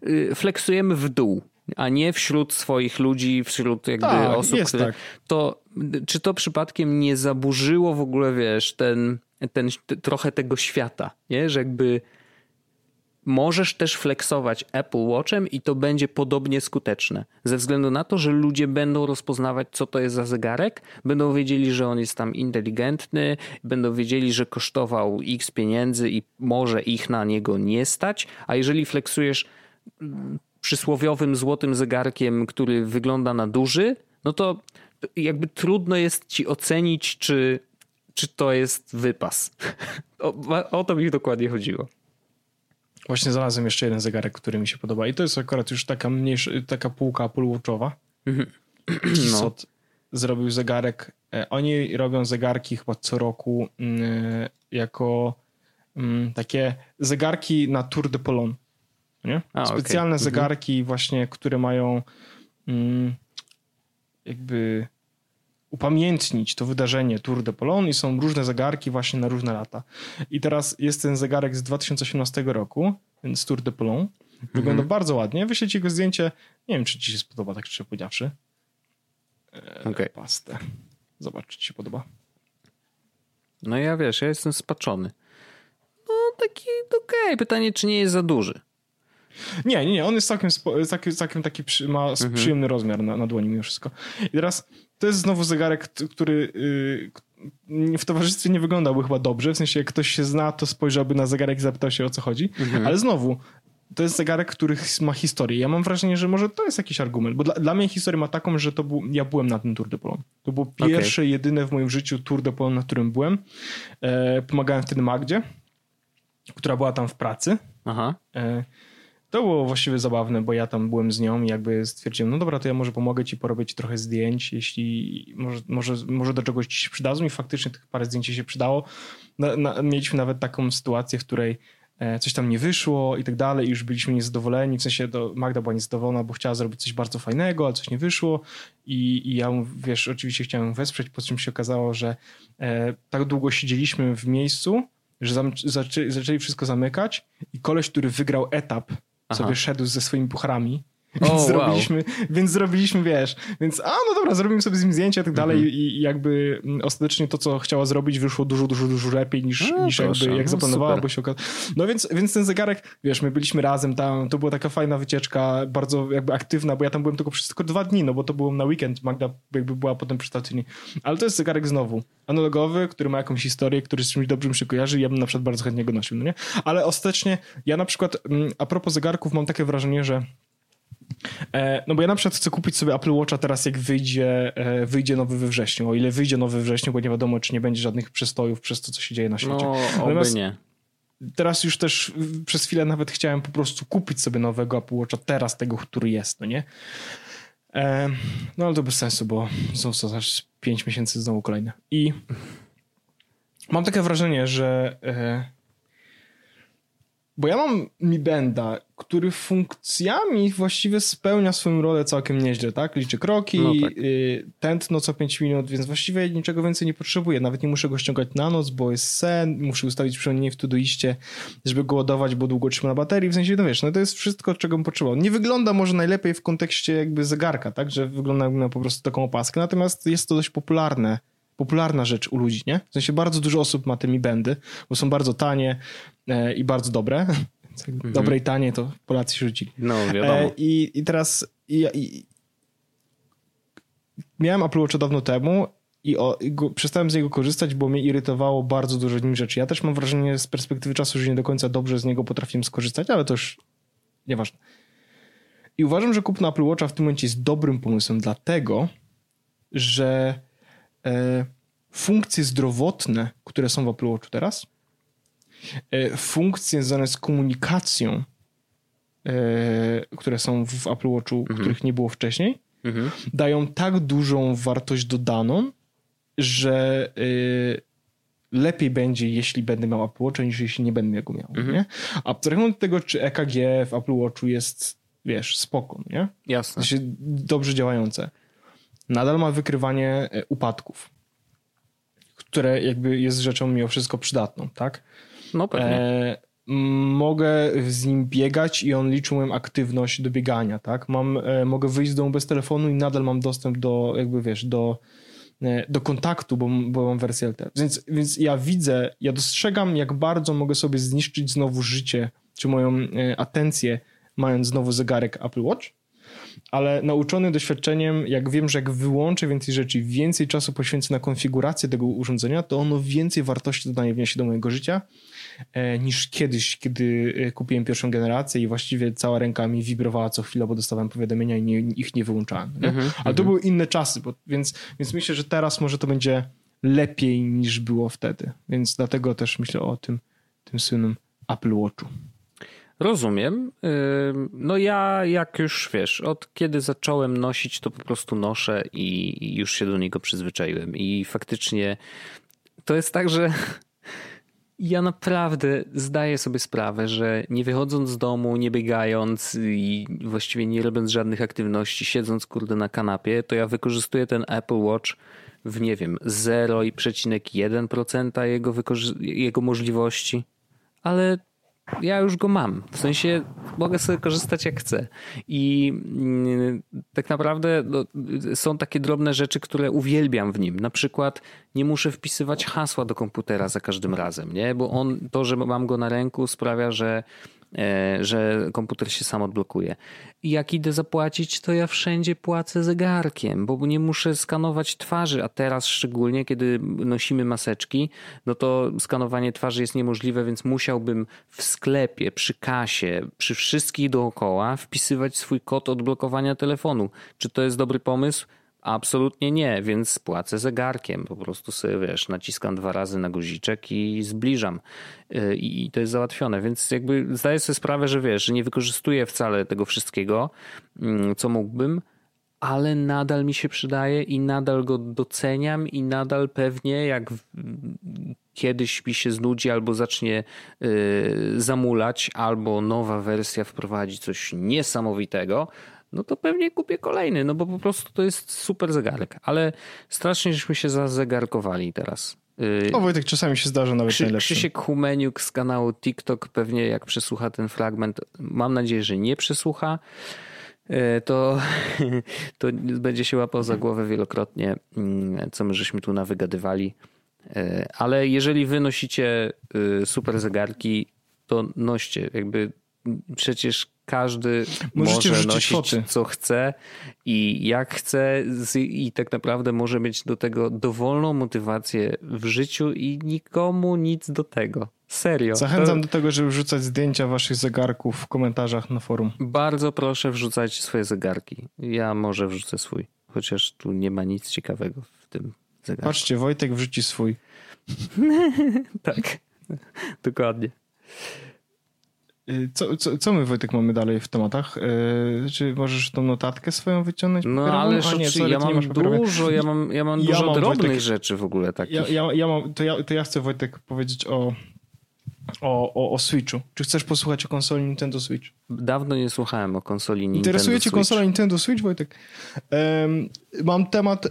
y, flexujemy w dół a nie wśród swoich ludzi, wśród jakby tak, osób, które... Tak. To czy to przypadkiem nie zaburzyło w ogóle, wiesz, ten, ten, trochę tego świata, nie? Że jakby możesz też flexować Apple Watchem i to będzie podobnie skuteczne. Ze względu na to, że ludzie będą rozpoznawać, co to jest za zegarek, będą wiedzieli, że on jest tam inteligentny, będą wiedzieli, że kosztował x pieniędzy i może ich na niego nie stać, a jeżeli flexujesz przysłowiowym złotym zegarkiem, który wygląda na duży, no to jakby trudno jest ci ocenić, czy, czy to jest wypas. (laughs) O, o to mi dokładnie chodziło. Właśnie znalazłem jeszcze jeden zegarek, który mi się podoba i to jest akurat już taka mniejsza, taka półka Apple Watchowa. Mhm. (clears throat) no. zrobił zegarek. E, oni robią zegarki chyba co roku mm, jako mm, takie zegarki na Tour de Polon. Nie? A, Specjalne okay. Mhm. zegarki mhm. właśnie, które mają mm, jakby upamiętnić to wydarzenie Tour de Polon i są różne zegarki właśnie na różne lata. I teraz jest ten zegarek z 2018 roku, więc Tour de Polon. Wygląda mhm. bardzo ładnie. Wyślę ci go zdjęcie. Nie wiem, czy ci się spodoba, tak szczerze powiedziawszy. E, okay. Pastę. Zobacz, czy ci się podoba. No ja wiesz, ja jestem spaczony. No taki okej. Okay. Pytanie, czy nie jest za duży. Nie, nie, nie. On jest całkiem, całkiem, całkiem taki, przy, ma mhm. przyjemny rozmiar na, na dłoni mimo wszystko. I teraz to jest znowu zegarek, który yy, w towarzystwie nie wyglądałby chyba dobrze. W sensie, jak ktoś się zna, to spojrzałby na zegarek i zapytał się o co chodzi. Mhm. Ale znowu, to jest zegarek, który ma historię. Ja mam wrażenie, że może to jest jakiś argument, bo dla, dla mnie historię ma taką, że to był, ja byłem na tym Tour de Polon. To było pierwsze, okay. jedyne w moim życiu Tour de Polon, na którym byłem. E, pomagałem wtedy Magdzie, która była tam w pracy. Aha. E, to było właściwie zabawne, bo ja tam byłem z nią i jakby stwierdziłem, no dobra, to ja może pomogę ci porobić trochę zdjęć, jeśli może, może, może do czegoś ci się przydadzą i faktycznie tych parę zdjęć się przydało. Na, na, mieliśmy nawet taką sytuację, w której e, coś tam nie wyszło i tak dalej i już byliśmy niezadowoleni, w sensie to Magda była niezadowolona, bo chciała zrobić coś bardzo fajnego, ale coś nie wyszło i, i ja, wiesz, oczywiście chciałem ją wesprzeć, po czym się okazało, że e, tak długo siedzieliśmy w miejscu, że zaczęli, zaczęli wszystko zamykać i koleś, który wygrał etap Aha. sobie szedł ze swoimi pucharami. (laughs) Więc, oh, zrobiliśmy, wow. więc zrobiliśmy, wiesz, więc a no dobra, zrobimy sobie z nim zdjęcia i tak dalej mm -hmm. i jakby mm, ostatecznie to, co chciała zrobić, wyszło dużo, dużo, dużo lepiej niż, no, niż jakby, jak no, zaplanowała, bo się. No więc, więc ten zegarek, wiesz, my byliśmy razem tam, to była taka fajna wycieczka, bardzo jakby aktywna, bo ja tam byłem tylko przez tylko dwa dni, no bo to było na weekend, Magda jakby była potem przy stacyjnie. Ale to jest zegarek znowu, analogowy, który ma jakąś historię, który z czymś dobrym się kojarzy ja bym na przykład bardzo chętnie go nosił, no nie? Ale ostatecznie ja na przykład, a propos zegarków, mam takie wrażenie, że no bo ja na przykład chcę kupić sobie Apple Watcha teraz, jak wyjdzie, e, wyjdzie nowy we wrześniu. O ile wyjdzie nowy we wrześniu, bo nie wiadomo, czy nie będzie żadnych przestojów przez to, co się dzieje na świecie. No, Natomiast nie. Teraz już też przez chwilę nawet chciałem po prostu kupić sobie nowego Apple Watcha, teraz tego, który jest, no nie? E, no ale to bez sensu, bo są co, znaczy 5 miesięcy znowu kolejne. I mam takie wrażenie, że bo ja mam Mi Benda, który funkcjami właściwie spełnia swoją rolę całkiem nieźle, tak? Liczy kroki, no tak. y, tętno co 5 minut, więc właściwie niczego więcej nie potrzebuję. Nawet nie muszę go ściągać na noc, bo jest sen, muszę ustawić przypomnienie w Todoiście, żeby go ładować, bo długo trzyma na baterii. W sensie, no wiesz, no to jest wszystko, czego bym potrzebował. Nie wygląda może najlepiej w kontekście jakby zegarka, tak? Że wygląda na po prostu taką opaskę, natomiast jest to dość popularne popularna rzecz u ludzi, nie? W sensie bardzo dużo osób ma te Mi Bendy, bo są bardzo tanie e, i bardzo dobre. (laughs) Mhm. Dobre i tanie to Polacy się rzucili. No, wiadomo. E, i, I teraz i, i, miałem Apple Watcha dawno temu i, o, i go, przestałem z niego korzystać, bo mnie irytowało bardzo dużo nim rzeczy. Ja też mam wrażenie z perspektywy czasu, że nie do końca dobrze z niego potrafiłem skorzystać, ale to już nieważne. I uważam, że kupno Apple Watcha w tym momencie jest dobrym pomysłem, dlatego, że funkcje zdrowotne, które są w Apple Watchu teraz, e, funkcje związane z komunikacją, e, które są w Apple Watchu, mhm. których nie było wcześniej, mhm. dają tak dużą wartość dodaną, że lepiej będzie, jeśli będę miał Apple Watcha, niż jeśli nie będę go miał. Mhm. Nie? Abstrahując od tego, czy EKG w Apple Watchu jest, wiesz, spoko, nie? Jasne. Znaczy, dobrze działające. Nadal ma wykrywanie e, upadków, które jakby jest rzeczą mimo wszystko przydatną, tak? No pewnie. E, mogę z nim biegać i on liczy moją aktywność do biegania, tak? Mam, e, mogę wyjść z domu bez telefonu i nadal mam dostęp do, jakby wiesz, do E, do kontaktu, bo, bo mam wersję LTE. Więc, więc ja widzę, ja dostrzegam, jak bardzo mogę sobie zniszczyć znowu życie, czy moją e, atencję, mając znowu zegarek Apple Watch, ale nauczony doświadczeniem, jak wiem, że jak wyłączę więcej rzeczy, więcej czasu poświęcę na konfigurację tego urządzenia, to ono więcej wartości dodaje wniesie do mojego życia E, niż kiedyś, kiedy e, kupiłem pierwszą generację i właściwie cała ręka mi wibrowała co chwilę, bo dostawałem powiadomienia i nie, ich nie wyłączałem. Nie? -hmm, Ale to -hmm. były inne czasy, bo, więc, więc myślę, że teraz może to będzie lepiej niż było wtedy. Więc dlatego też myślę o tym, tym słynnym Apple Watchu. Rozumiem. No ja, jak już wiesz, od kiedy zacząłem nosić, to po prostu noszę i już się do niego przyzwyczaiłem. I faktycznie to jest tak, że (laughs) ja naprawdę zdaję sobie sprawę, że nie wychodząc z domu, nie biegając i właściwie nie robiąc żadnych aktywności, siedząc kurde na kanapie, to ja wykorzystuję ten Apple Watch w nie wiem 0,1% jego, jego możliwości, ale ja już go mam. W sensie mogę sobie korzystać jak chcę. I mm, tak naprawdę no, są takie drobne rzeczy, które uwielbiam w nim. Na przykład nie muszę wpisywać hasła do komputera za każdym razem, nie? Bo on, to, że mam go na ręku sprawia, że że komputer się sam odblokuje. I jak idę zapłacić, to ja wszędzie płacę zegarkiem, bo nie muszę skanować twarzy, a teraz szczególnie, kiedy nosimy maseczki, no to skanowanie twarzy jest niemożliwe, więc musiałbym w sklepie, przy kasie, przy wszystkich dookoła wpisywać swój kod odblokowania telefonu. Czy to jest dobry pomysł? Absolutnie nie, więc płacę zegarkiem. Po prostu sobie, wiesz, naciskam dwa razy na guziczek i zbliżam. Y, I to jest załatwione. Więc jakby zdaję sobie sprawę, że wiesz, że nie wykorzystuję wcale tego wszystkiego, mm, co mógłbym, ale nadal mi się przydaje i nadal go doceniam i nadal pewnie jak kiedyś mi się znudzi albo zacznie y, zamulać, albo nowa wersja wprowadzi coś niesamowitego, no to pewnie kupię kolejny, no bo po prostu to jest super zegarek. Ale strasznie żeśmy się zazegarkowali teraz. O Wojtek, czasami się zdarza nawet Krzy, najlepszy. Krzysiek Humeniuk z kanału TikTok pewnie jak przesłucha ten fragment, mam nadzieję, że nie przesłucha, y, to, (laughs) to będzie się łapał za głowę wielokrotnie, mm, co my żeśmy tu nawygadywali. Y, ale jeżeli wy nosicie y, super zegarki, to noście. Jakby przecież każdy Możecie może nosić foty. co chce i jak chce i tak naprawdę może mieć do tego dowolną motywację w życiu i nikomu nic do tego. Serio. Zachęcam to... do tego, żeby wrzucać zdjęcia waszych zegarków w komentarzach na forum. Bardzo proszę wrzucać swoje zegarki. Ja może wrzucę swój, chociaż tu nie ma nic ciekawego w tym zegarku. Patrzcie, Wojtek wrzuci swój. (laughs) tak, dokładnie. Y, co, co, co my, Wojtek, mamy dalej w tematach? Yy, czy możesz tą notatkę swoją wyciągnąć? No ale nie, sorry, ja mam dużo, ja mam, ja mam ja dużo mam, drobnych Wojtek, rzeczy w ogóle takich. Ja, ja, ja mam, to, ja, to ja chcę, Wojtek, powiedzieć o, o, o, o Switchu. Czy chcesz posłuchać o konsoli Nintendo Switch? Dawno nie słuchałem o konsoli Nintendo Interesuje cię konsola Nintendo Switch, Wojtek? Um, mam temat, e,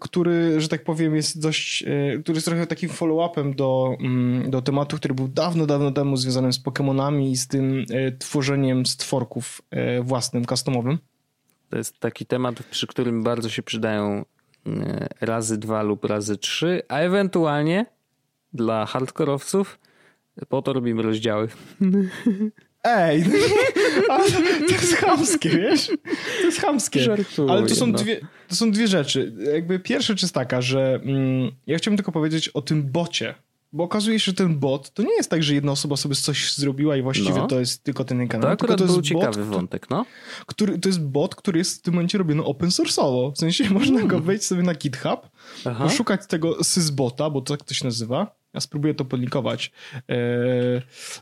który, że tak powiem, jest dość, e, który jest trochę takim follow-upem do, mm, do tematu, który był dawno, dawno temu związany z Pokémonami i z tym e, tworzeniem stworków własnym, customowym. To jest taki temat, przy którym bardzo się przydają razy dwa lub razy trzy, a ewentualnie dla hardkorowców po to robimy rozdziały. Ej, (laughs) to jest chamskie, wiesz? To jest chamskie. Żartuję, Ale to są, no. dwie, to są dwie rzeczy. Jakby pierwsza rzecz jest taka, że mm, ja chciałbym tylko powiedzieć o tym bocie. Bo okazuje się, że ten bot to nie jest tak, że jedna osoba sobie coś zrobiła i właściwie No. to jest tylko ten kanał. To tylko akurat to był jest bot, ciekawy wątek, no. który, to jest bot, który jest w tym momencie robiony open source'owo. W sensie (laughs) można go wejść sobie na GitHub, Aha. poszukać tego sysbota, bo tak to się nazywa. Ja spróbuję to podlinkować. E,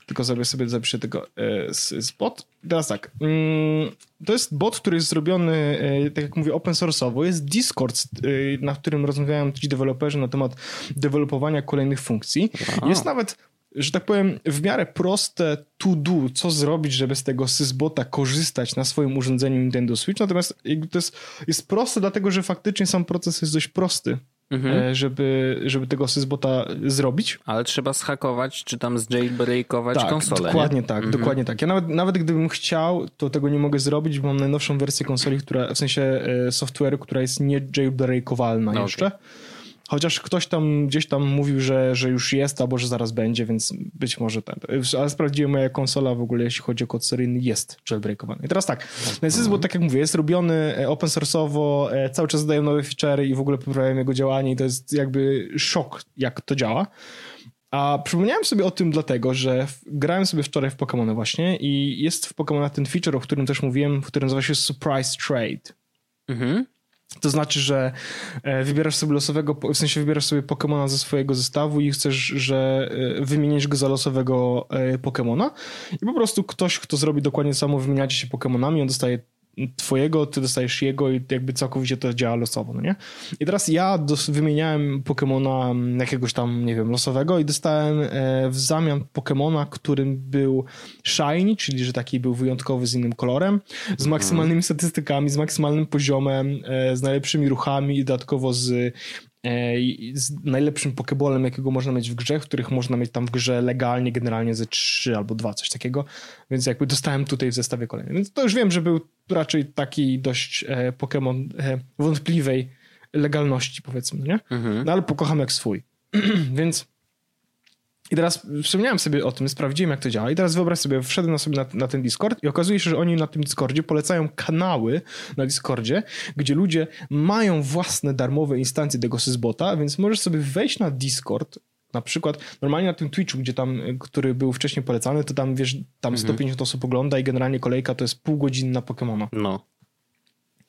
tylko sobie sobie zapiszę tego e, sysbot. Teraz tak. Mm, to jest bot, który jest zrobiony, e, tak jak mówię, open source'owo. Jest Discord, e, na którym rozmawiają ci deweloperzy na temat dewelopowania kolejnych funkcji. Wow. Jest nawet że tak powiem, w miarę proste to do, co zrobić, żeby z tego sysbota korzystać na swoim urządzeniu Nintendo Switch. Natomiast to jest, jest proste, dlatego że faktycznie sam proces jest dość prosty, Mhm. e, żeby, żeby tego sysbota zrobić. Ale trzeba schakować, czy tam zjailbreakować konsolę, dokładnie nie? tak, Mhm. dokładnie tak. Ja nawet, nawet gdybym chciał, to tego nie mogę zrobić, bo mam najnowszą wersję konsoli, która, w sensie e, software'u, która jest nie jailbreakowalna No, jeszcze. Chociaż ktoś tam gdzieś tam mówił, że, że już jest, albo że zaraz będzie, więc być może ten. Ale sprawdziłem, moja konsola w ogóle, jeśli chodzi o kod seryjny, jest jailbreakowana. I teraz tak, ten system, bo tak jak mówię, jest robiony e, open source'owo, e, cały czas dodają nowe feature'y i w ogóle poprawiają jego działanie i to jest jakby szok, jak to działa. A przypomniałem sobie o tym dlatego, że w- grałem sobie wczoraj w Pokémony właśnie i jest w Pokémonach ten feature, o którym też mówiłem, który nazywa się Surprise Trade. Mhm. To znaczy, że e, wybierasz sobie losowego, w sensie wybierasz sobie Pokemona ze swojego zestawu i chcesz, że e, wymienisz go za losowego e, Pokemona? I po prostu ktoś, kto zrobi dokładnie samo, wymieniacie się Pokemonami, on dostaje twojego, ty dostajesz jego i jakby całkowicie to działa losowo, no nie? I teraz ja dos- wymieniałem Pokemona mm, jakiegoś tam, nie wiem, losowego i dostałem e, w zamian Pokemona, którym był shiny, czyli że taki był wyjątkowy z innym kolorem, z maksymalnymi statystykami, z maksymalnym poziomem, e, z najlepszymi ruchami i dodatkowo z z najlepszym pokebolem, jakiego można mieć w grze, w których można mieć tam w grze legalnie generalnie ze 3 albo 2, coś takiego. Więc jakby dostałem tutaj w zestawie kolejnym. Więc to już wiem, że był raczej taki dość e, Pokémon e, wątpliwej legalności, powiedzmy, no nie? Mhm. No ale pokocham jak swój. (clears throat) Więc i teraz przypomniałem sobie o tym, sprawdziłem jak to działa i teraz wyobraź sobie, wszedłem na sobie na, na ten Discord i okazuje się, że oni na tym Discordzie polecają kanały na Discordzie, gdzie ludzie mają własne darmowe instancje tego sysbota, więc możesz sobie wejść na Discord, na przykład normalnie na tym Twitchu, gdzie tam, y, który był wcześniej polecany, to tam wiesz, tam 150 osób ogląda i generalnie kolejka to jest pół godziny na Pokemona. No.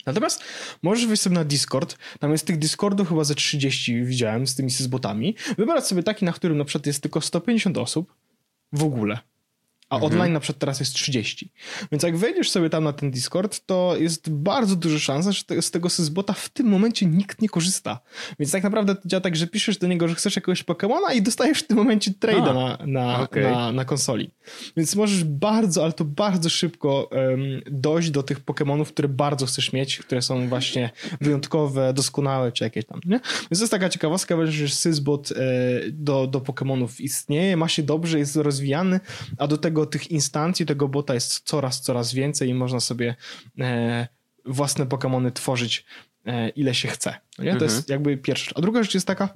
Natomiast możesz wejść sobie na Discord, tam jest tych Discordów chyba ze 30 widziałem z tymi sysbotami, wybrać sobie taki, na którym na przykład jest tylko 150 osób w ogóle, a online na przykład teraz jest 30. Więc jak wejdziesz sobie tam na ten Discord, to jest bardzo duża szansa, że te, z tego sysbota w tym momencie nikt nie korzysta. Więc tak naprawdę to działa tak, że piszesz do niego, że chcesz jakiegoś Pokemona i dostajesz w tym momencie trade'a na, na, okej. na, na konsoli. Więc możesz bardzo, ale to bardzo szybko em, dojść do tych Pokemonów, które bardzo chcesz mieć, które są właśnie wyjątkowe, doskonałe, czy jakieś tam, nie? Więc to jest taka ciekawostka, że Sysbot e, do, do Pokemonów istnieje, ma się dobrze, jest rozwijany, a do tego tych instancji, tego bota jest coraz, coraz więcej i można sobie e, własne Pokemony tworzyć e, ile się chce. No nie? To Mhm. jest jakby pierwsza rzecz. A druga rzecz jest taka,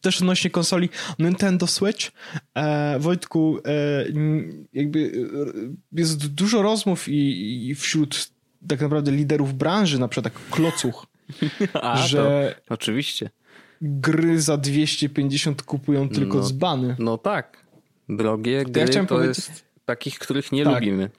też odnośnie konsoli Nintendo Switch. E, Wojtku, e, jakby e, jest dużo rozmów i, i wśród tak naprawdę liderów branży, na przykład tak klocuch, (laughs) A, że to, oczywiście. gry za 250 kupują tylko No. dzbany. No tak. Drogie gry ja to, powiedzieć- jest takich, których nie Tak. lubimy.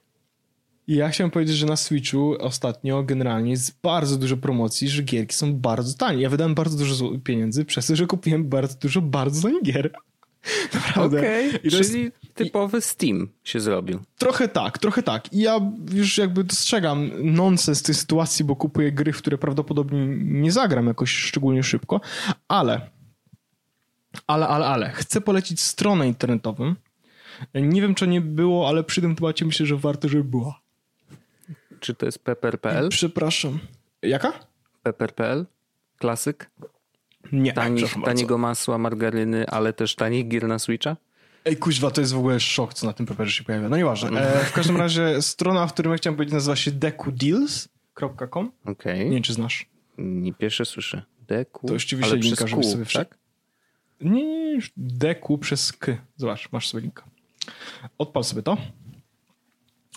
I ja chciałem powiedzieć, że na Switchu ostatnio generalnie jest bardzo dużo promocji, że gierki są bardzo tanie. Ja wydałem bardzo dużo pieniędzy przez to, że kupiłem bardzo dużo bardzo tanich gier. (laughs) Naprawdę. Okej, I to jest- czyli typowy Steam się zrobił. Trochę tak, trochę tak. I ja już jakby dostrzegam nonsens tej sytuacji, bo kupuję gry, w które prawdopodobnie nie zagram jakoś szczególnie szybko, ale, ale, ale, ale, chcę polecić stronę internetową. Nie wiem, czy nie było, ale przy tym temacie myślę, że warto, żeby była. Czy to jest pepper.pl? Przepraszam. Jaka? Pepper.pl? Klasyk? Nie. Tanich, taniego masła, margaryny, ale też tanich gier na Switcha? Ej, kuźwa, to jest w ogóle szok, co na tym paperze się pojawia. No nieważne. E, w każdym (laughs) razie strona, o którym ja chciałem powiedzieć, nazywa się decudeals.com. Okej. Nie wiem, czy znasz. Nie pierwsze słyszę. Deku. To wyślę ale linka, kół, sobie wszedł. tak? Nie, deku przez k. Zobacz, masz sobie linka. Odpal sobie to.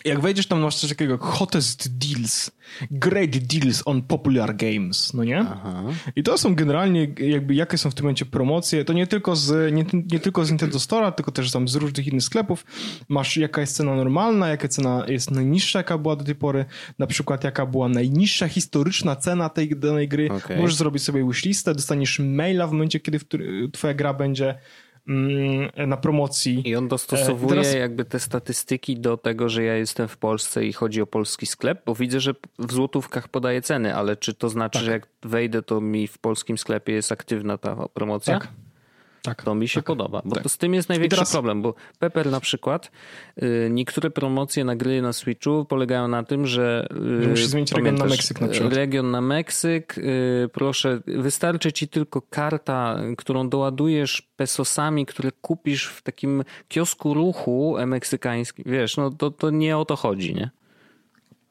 Jak wejdziesz tam, masz coś takiego hottest deals, great deals on popular games, no nie? Aha. I to są generalnie jakby jakie są w tym momencie promocje, to nie tylko z, nie, nie tylko z Nintendo Store'a, tylko też tam z różnych innych sklepów. Masz jaka jest cena normalna, jaka cena jest najniższa, jaka była do tej pory, na przykład jaka była najniższa historyczna cena tej danej gry. Okay. Możesz zrobić sobie wishlistę, dostaniesz maila w momencie, kiedy twoja gra będzie na promocji. I on dostosowuje teraz... jakby te statystyki do tego, że ja jestem w Polsce i chodzi o polski sklep, bo widzę, że w złotówkach podaje ceny, ale czy to znaczy, tak. że jak wejdę, to mi w polskim sklepie jest aktywna ta promocja? Tak. Tak, to mi się tak, podoba, bo tak. to z tym jest największy teraz... problem, bo Pepper na przykład, y, niektóre promocje na gry na Switchu polegają na tym, że... Y, Musisz zmienić region na Meksyk na przykład. Region na Meksyk, y, proszę, wystarczy ci tylko karta, którą doładujesz pesosami, które kupisz w takim kiosku ruchu meksykańskim, wiesz, no to, to nie o to chodzi, nie?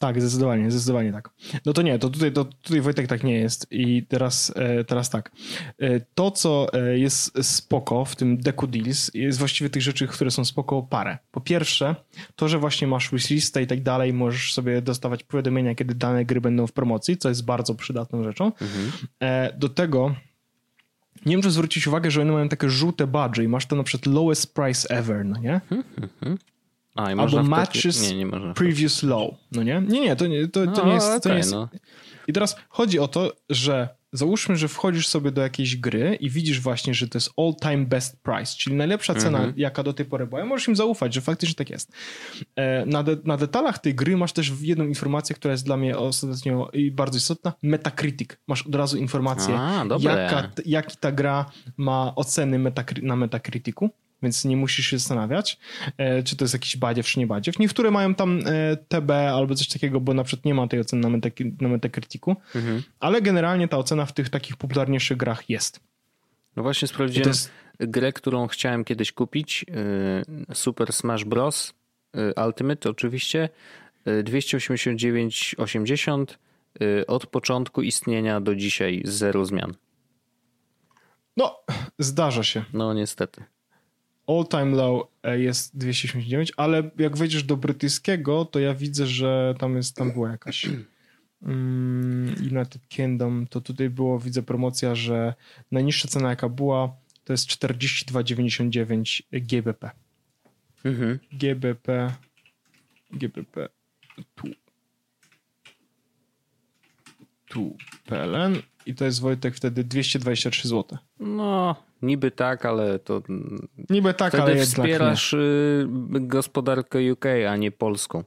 Tak, zdecydowanie, zdecydowanie tak. No to nie, to tutaj, to tutaj Wojtek tak nie jest i teraz, e, teraz tak. E, to, co e, jest spoko w tym Deku Deals jest właściwie tych rzeczy, które są spoko parę. Po pierwsze, to, że właśnie masz wishlistę i tak dalej, możesz sobie dostawać powiadomienia, kiedy dane gry będą w promocji, co jest bardzo przydatną rzeczą. Mhm. Do tego nie wiem, czy zwrócić uwagę, że one mają takie żółte badże i masz to na przykład lowest price ever, no nie? Mhm. A, Albo matches nie, nie previous low. No nie? Nie, nie, to nie, to, to no, nie jest... Okay, to nie jest... No. I teraz chodzi o to, że załóżmy, że wchodzisz sobie do jakiejś gry i widzisz właśnie, że to jest all time best price, czyli najlepsza cena, mm -hmm. jaka do tej pory była. Możesz im zaufać, że faktycznie tak jest. E, na, de, na detalach tej gry masz też jedną informację, która jest dla mnie ostatnio bardzo istotna. Metacritic. Masz od razu informację, A, jaka, jaki ta gra ma oceny metacri na Metacriticu więc nie musisz się zastanawiać, e, czy to jest jakiś badziew, czy nie badziew. Niektóre mają tam e, TB albo coś takiego, bo na przykład nie ma tej oceny na, Metac- na Metacriticu, mhm. ale generalnie ta ocena w tych takich popularniejszych grach jest. No właśnie sprawdziłem jest... grę, którą chciałem kiedyś kupić, e, Super Smash Bros. Ultimate oczywiście, 289,80 od początku istnienia do dzisiaj zero zmian. No, zdarza się. No niestety all time low e, jest 289, ale jak wejdziesz do brytyjskiego, to ja widzę, że tam jest, tam była jakaś um, (clears throat) United Kingdom, to tutaj było, widzę promocja, że najniższa cena jaka była, to jest 42,99 GBP. Mhm. GBP GBP tu tu PLN i to jest Wojtek wtedy 223 zł. No, niby tak, ale to. Niby tak, ale jednak wspierasz nie. gospodarkę UK, a nie polską.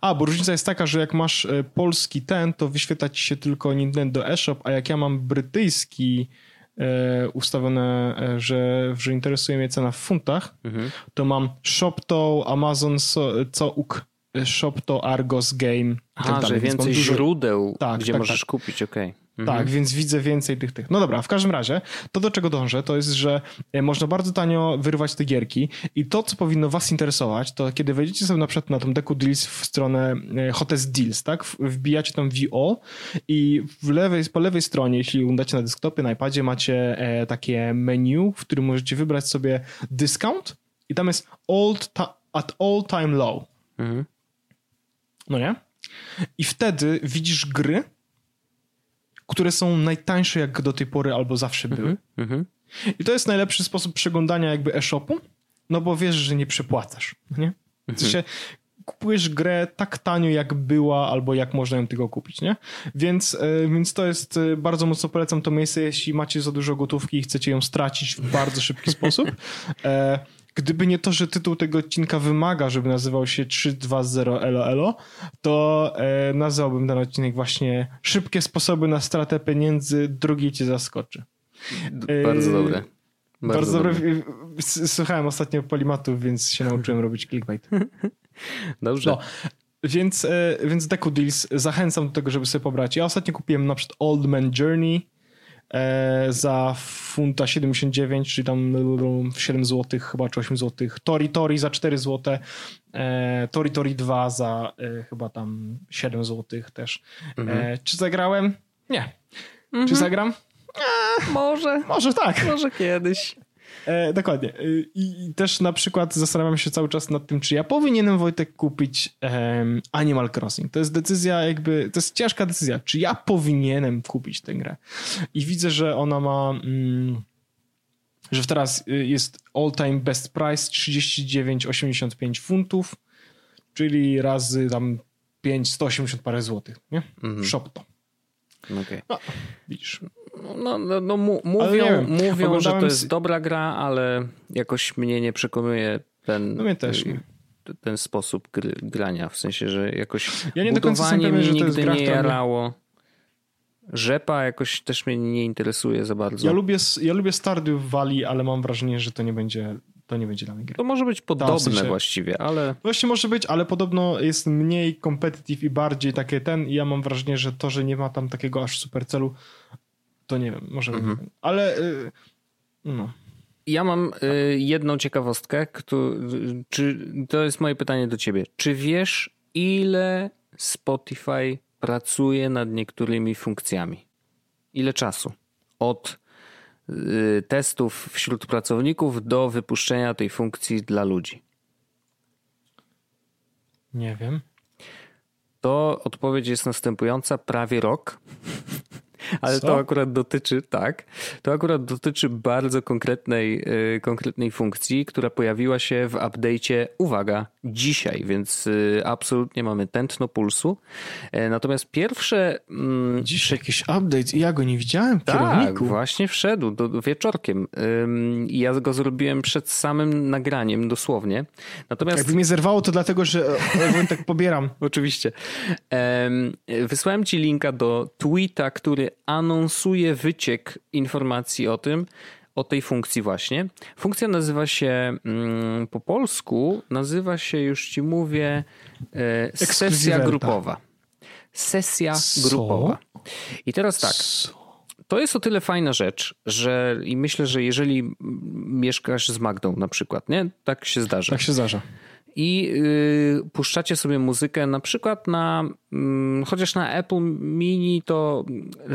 A, bo różnica jest taka, że jak masz y, polski ten, to wyświetla ci się tylko Nintendo eShop, a jak ja mam brytyjski e, ustawione, że, że interesuje mnie cena w funtach, mhm. to mam ShopTo, Amazon, so, Couk, ShopTo, Argos, Game. A, tak że więcej dużo... źródeł, tak, gdzie tak, możesz tak. kupić, okej. Okay. Mhm. Tak, więc widzę więcej tych, tych. No dobra, w każdym razie, to do czego dążę, to jest, że e, można bardzo tanio wyrwać te gierki i to, co powinno was interesować, to kiedy wejdziecie sobie na przykład na tą deku deals w stronę e, Hottest Deals, tak, wbijacie tam VO i w lewej, po lewej stronie, jeśli udacie na desktopie, na iPadzie, macie e, takie menu, w którym możecie wybrać sobie discount i tam jest old at all time low. Mhm. No nie? I wtedy widzisz gry, które są najtańsze jak do tej pory albo zawsze były. Mm -hmm. I to jest najlepszy sposób przeglądania jakby e-shopu, no bo wiesz, że nie przepłacasz, nie? W mhm. sensie kupujesz grę tak tanio jak była albo jak można ją tego kupić, nie? Więc, e, więc to jest, e, bardzo mocno polecam to miejsce, jeśli macie za dużo gotówki i chcecie ją stracić w bardzo szybki sposób. Gdyby nie to, że tytuł tego odcinka wymaga, żeby nazywał się 320 Elo Elo, to e, nazwałbym ten odcinek właśnie Szybkie sposoby na stratę pieniędzy, drugi cię zaskoczy. Bardzo e, dobre. Bardzo, bardzo dobre. dobre. Słuchałem ostatnio polimatów, więc się nauczyłem robić clickbait. (laughs) Dobrze. No, więc, e, więc Deku Deals zachęcam do tego, żeby sobie pobrać. Ja ostatnio kupiłem na przykład Old Man Journey, za funta 79, czyli tam 7 zł chyba, czy 8 zł. Tori Tori za 4 zł. E, Tori Tori 2 za e, chyba tam 7 zł też. Mhm. Czy zagrałem? Nie. Mhm. Czy zagram? może. Może tak. Może kiedyś. E, dokładnie. E, I też na przykład zastanawiam się cały czas nad tym, czy ja powinienem Wojtek kupić um, Animal Crossing. To jest decyzja jakby, to jest ciężka decyzja, czy ja powinienem kupić tę grę. I widzę, że ona ma... Mm, że teraz y, jest all time best price 39,85 funtów, czyli razy tam 5, 180 parę złotych, nie? -hmm. Shop to. Okay. No, widzisz. No, no, no mówią, mówią że to jest dobra gra, ale jakoś mnie nie przekonuje ten, no mnie też nie. ten sposób gry, grania. W sensie, że jakoś ja nie budowanie mnie nigdy gra, nie jarało. Rzepa jakoś też mnie nie interesuje za bardzo. Ja lubię, ja lubię Stardew Valley, ale mam wrażenie, że to nie będzie to nie będzie dla mnie gry. To może być podobne w sensie, właściwie, ale... Właśnie może być, ale podobno jest mniej competitive i bardziej takie ten i ja mam wrażenie, że to, że nie ma tam takiego aż super celu, to nie wiem, może mhm. ale y, no. Ja mam y, jedną ciekawostkę, czy, to jest moje pytanie do ciebie. Czy wiesz, ile Spotify pracuje nad niektórymi funkcjami? Ile czasu? Od y, testów wśród pracowników do wypuszczenia tej funkcji dla ludzi? Nie wiem. To odpowiedź jest następująca: prawie rok. (laughs) Ale Co? to akurat dotyczy, tak, to akurat dotyczy bardzo konkretnej, yy, konkretnej funkcji, która pojawiła się w update'cie, uwaga, dzisiaj, więc yy, absolutnie mamy tętno pulsu. Yy, natomiast pierwsze... Mm, Dziś jakiś update i ja go nie widziałem w Tak, kierowniku. właśnie wszedł do, wieczorkiem ja go zrobiłem przed samym nagraniem dosłownie. Natomiast... Jakby mnie zerwało, to dlatego, że tak pobieram. (laughs) Oczywiście. Wysłałem ci linka do tweeta, który anonsuje wyciek informacji o tym, o tej funkcji właśnie. Funkcja nazywa się mm, po polsku, nazywa się, już ci mówię, e, sesja grupowa. Sesja Co? grupowa. I teraz tak. To jest o tyle fajna rzecz, że i myślę, że jeżeli mieszkasz z Magdą na przykład, nie? Tak się zdarza. Tak się zdarza i y, puszczacie sobie muzykę na przykład na, mm, chociaż na Apple Mini to,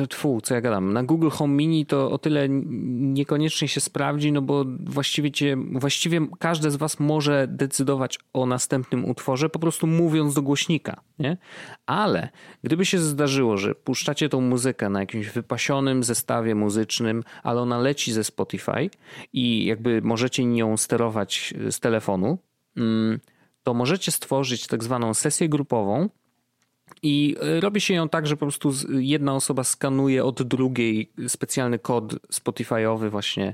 tfu, co ja gadam, na Google Home Mini to o tyle niekoniecznie się sprawdzi, no bo właściwie, cię, właściwie każdy z was może decydować o następnym utworze, po prostu mówiąc do głośnika, nie? Ale gdyby się zdarzyło, że puszczacie tą muzykę na jakimś wypasionym zestawie muzycznym, ale ona leci ze Spotify i jakby możecie nią sterować z telefonu, to możecie stworzyć tak zwaną sesję grupową. I e, robi się ją tak, że po prostu jedna osoba skanuje od drugiej specjalny kod Spotify'owy właśnie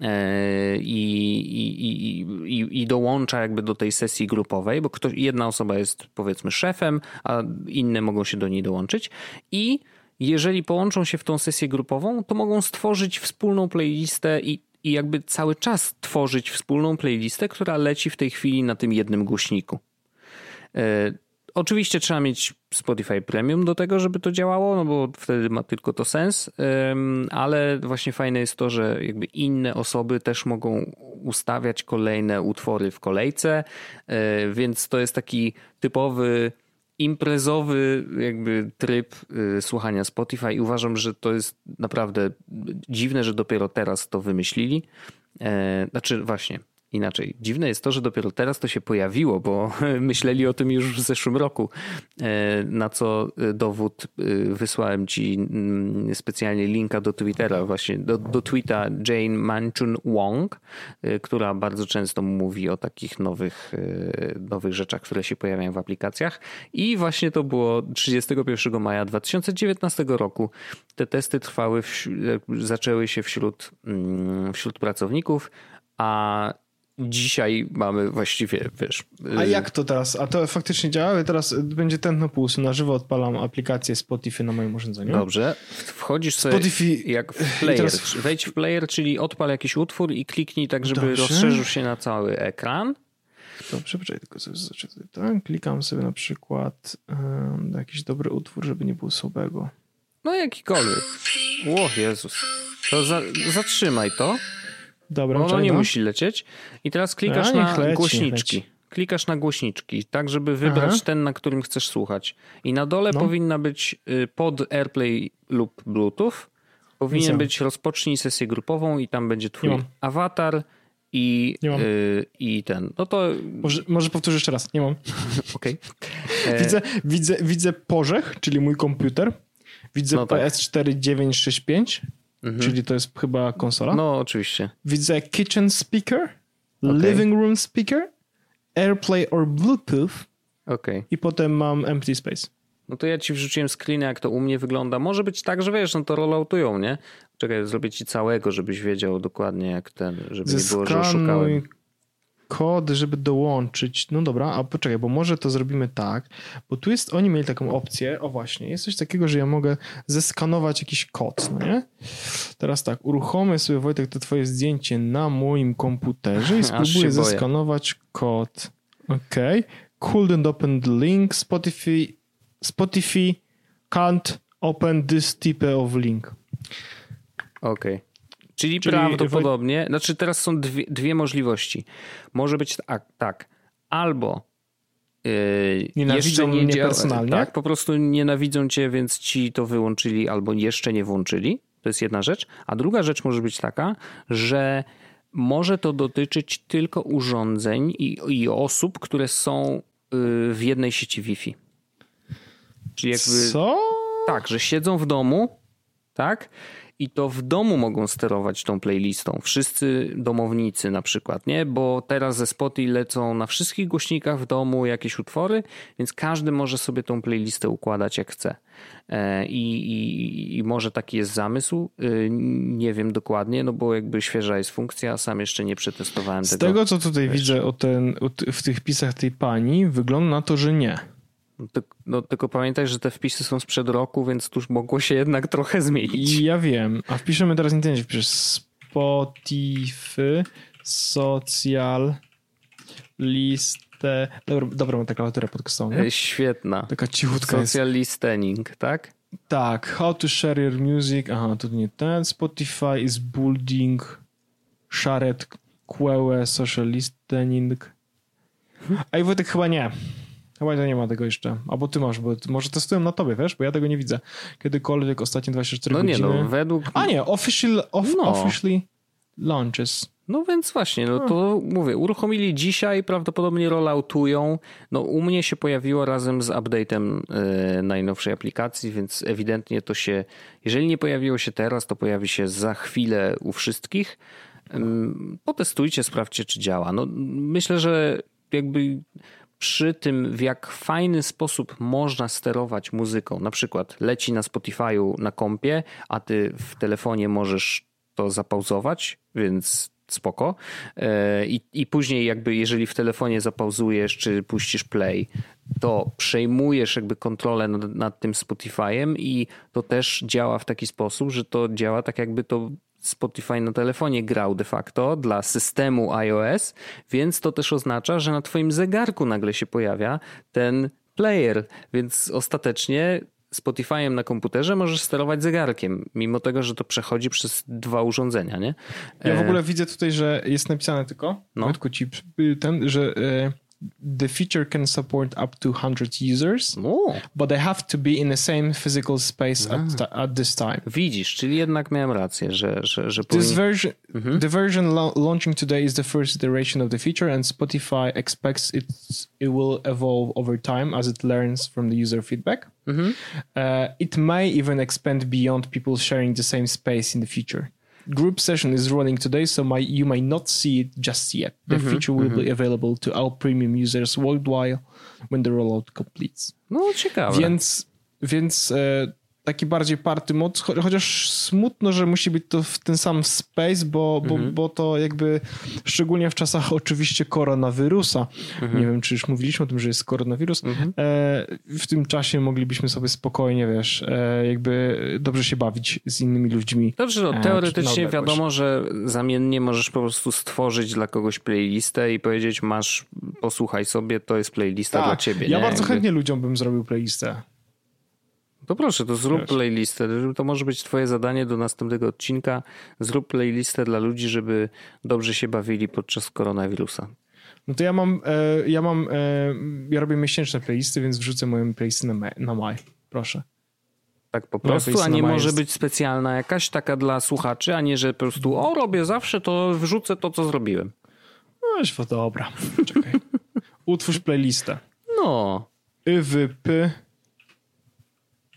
e, i, i, i, i, dołącza jakby do tej sesji grupowej, bo ktoś, jedna osoba jest powiedzmy szefem, a inne mogą się do niej dołączyć i jeżeli połączą się w tą sesję grupową, to mogą stworzyć wspólną playlistę i i jakby cały czas tworzyć wspólną playlistę, która leci w tej chwili na tym jednym głośniku. E, oczywiście trzeba mieć Spotify Premium do tego, żeby to działało, no bo wtedy ma tylko to sens, ale właśnie fajne jest to, że jakby inne osoby też mogą ustawiać kolejne utwory w kolejce, e, więc to jest taki typowy imprezowy jakby tryb y, słuchania Spotify i uważam, że to jest naprawdę dziwne, że dopiero teraz to wymyślili. E, znaczy właśnie, inaczej. Dziwne jest to, że dopiero teraz to się pojawiło, bo (laughs) myśleli o tym już w zeszłym roku. E, na co e, dowód e, wysłałem ci mm, specjalnie linka do Twittera, właśnie do, do tweeta Jane Manchun Wong, która bardzo często mówi o takich nowych, nowych rzeczach, które się pojawiają w aplikacjach. I właśnie to było 31 maja 2019 roku. Te testy trwały, w, zaczęły się wśród, mm, wśród pracowników, a dzisiaj mamy właściwie, wiesz... A y, jak to teraz? A to faktycznie działa? Teraz będzie tętno pulsu, na żywo odpalam aplikację Spotify na moim urządzeniu. Dobrze. Wchodzisz sobie Spotify... jak w player. Teraz... Wejdź w player, czyli odpal jakiś utwór i kliknij tak, żeby Dobrze. rozszerzył się na cały ekran. Dobrze, poczekaj, tylko sobie zaczekaj. Tak? Klikam sobie na przykład um, jakiś dobry utwór, żeby nie było słabego. No jakikolwiek. O Jezus. To za, zatrzymaj to. Dobra, ono nie musi lecieć. I teraz klikasz A, na leci, głośniczki. Klikasz na głośniczki, tak żeby wybrać Aha. ten, na którym chcesz słuchać. I na dole no. powinna być y, pod AirPlay lub Bluetooth Powinien być rozpocznij sesję grupową i tam będzie twój awatar i, yy, i ten. No to. Może, może powtórzę jeszcze raz. Nie mam. (laughs) Okej. (laughs) Widzę, widzę, widzę Porzech, czyli mój komputer. Widzę no tak. PS4 965, mhm. czyli to jest chyba konsola. No, oczywiście. Widzę Kitchen Speaker, okay. Living Room Speaker, AirPlay or Bluetooth. Okay. I potem mam Empty Space. No to ja ci wrzuciłem screeny, jak to u mnie wygląda. Może być tak, że wiesz, no to rolloutują, nie? Czekaj, zrobię ci całego, żebyś wiedział dokładnie jak ten, żeby nie było, że oszukałem. Kod, żeby dołączyć. No dobra, a poczekaj, bo może to zrobimy tak, bo tu jest, oni mieli taką opcję, o właśnie, jest coś takiego, że ja mogę zeskanować jakiś kod, no nie? Teraz tak, uruchomię sobie Wojtek to twoje zdjęcie na moim komputerze i (laughs) spróbuję zeskanować kod. Ok. Couldn't open the link. Spotify, Spotify can't open this type of link. Okej. Okay. Czyli, Czyli, prawdopodobnie, znaczy teraz są dwie, dwie możliwości. Może być tak, tak. albo yy, nienawidzą nie mnie personalnie. Tak, po prostu nienawidzą cię, więc ci to wyłączyli albo jeszcze nie włączyli. To jest jedna rzecz. A druga rzecz może być taka, że może to dotyczyć tylko urządzeń i, i osób, które są yy, w jednej sieci Wi-Fi. Czyli jakby. Co? Tak, że siedzą w domu, tak? I to w domu mogą sterować tą playlistą. Wszyscy domownicy na przykład, nie? Bo teraz ze Spotify lecą na wszystkich głośnikach w domu jakieś utwory, więc każdy może sobie tą playlistę układać jak chce. E, I, i, I, może taki jest zamysł. E, nie wiem dokładnie, no bo jakby świeża jest funkcja, sam jeszcze nie przetestowałem Z tego. Z tego, co tutaj wiesz. widzę o ten, w tych pisach tej pani, wygląda na to, że nie. No, tylko pamiętaj, że te wpisy są sprzed roku, więc tuż mogło się jednak trochę zmienić. Ja wiem, a wpiszemy teraz internecie, wpiszesz Spotify, social, listę. Dobra, dobra mam taką klawiaturę podcastową, nie? Świetna. Taka cichutka Social jest. listening, tak? Tak, how to share your music. Aha, to nie ten. Spotify is building shared queue social listening. A i Wojtek chyba nie. Chyba nie ma tego jeszcze. Albo ty masz, bo może testują na tobie, wiesz? Bo ja tego nie widzę. Kiedykolwiek ostatnie 24 no godziny. No nie, no według... A nie, official, off, no. officially launches. No więc właśnie, no to mówię, uruchomili dzisiaj, prawdopodobnie rolloutują. No u mnie się pojawiło razem z update'em yy, najnowszej aplikacji, więc ewidentnie to się, jeżeli nie pojawiło się teraz, to pojawi się za chwilę u wszystkich. Yy, potestujcie, sprawdźcie, czy działa. No myślę, że jakby przy tym, w jak fajny sposób można sterować muzyką. Na przykład leci na Spotify'u na kompie, a ty w telefonie możesz to zapauzować, więc spoko. E, I, I później jakby jeżeli w telefonie zapauzujesz czy puścisz play, to przejmujesz jakby kontrolę nad, nad tym Spotify'em i to też działa w taki sposób, że to działa tak jakby to Spotify na telefonie grał de facto dla systemu iOS, więc to też oznacza, że na twoim zegarku nagle się pojawia ten player, więc ostatecznie Spotify'em na komputerze możesz sterować zegarkiem, mimo tego, że to przechodzi przez dwa urządzenia, nie? Ja w e, ogóle widzę tutaj, że jest napisane tylko, no. ci ten, że e, the feature can support up to 100 users, but they have to be in the same physical space at, at, this time. Widzisz, czyli jednak miałem rację, że... że, że this version, mhm. The version launching today is the first iteration of the feature and Spotify expects it, it will evolve over time as it learns from the user feedback. Mhm. Uh, it may even expand beyond people sharing the same space in the future group session is running today, so my, you might not see it just yet. The mm-hmm, feature will mm-hmm. be available to all premium users worldwide when the rollout completes. No, ciekawe. Więc, więc e, taki bardziej party mod, chociaż smutno, że musi być to w ten sam space, bo, bo, mhm. bo to jakby szczególnie w czasach oczywiście koronawirusa, mhm. nie wiem czy już mówiliśmy o tym, że jest koronawirus, mhm. e, w tym czasie moglibyśmy sobie spokojnie, wiesz, e, jakby dobrze się bawić z innymi ludźmi. Dobrze, no, e, teoretycznie wiadomo, że zamiennie możesz po prostu stworzyć dla kogoś playlistę i powiedzieć masz, posłuchaj sobie, to jest playlista tak, dla ciebie. Ja nie? bardzo chętnie ludziom bym zrobił playlistę. To proszę, to zrób Wiesz. playlistę. To może być twoje zadanie do następnego odcinka. Zrób playlistę dla ludzi, żeby dobrze się bawili podczas koronawirusa. No to ja mam, e, ja mam, e, ja robię miesięczne playlisty, więc wrzucę moją playlistę na, na maj. Proszę. Tak po prostu, a nie może jest... być specjalna jakaś taka dla słuchaczy, a nie, że po prostu o, robię zawsze, to wrzucę to, co zrobiłem. No, dobra. Czekaj. Utwórz playlistę. No. YWP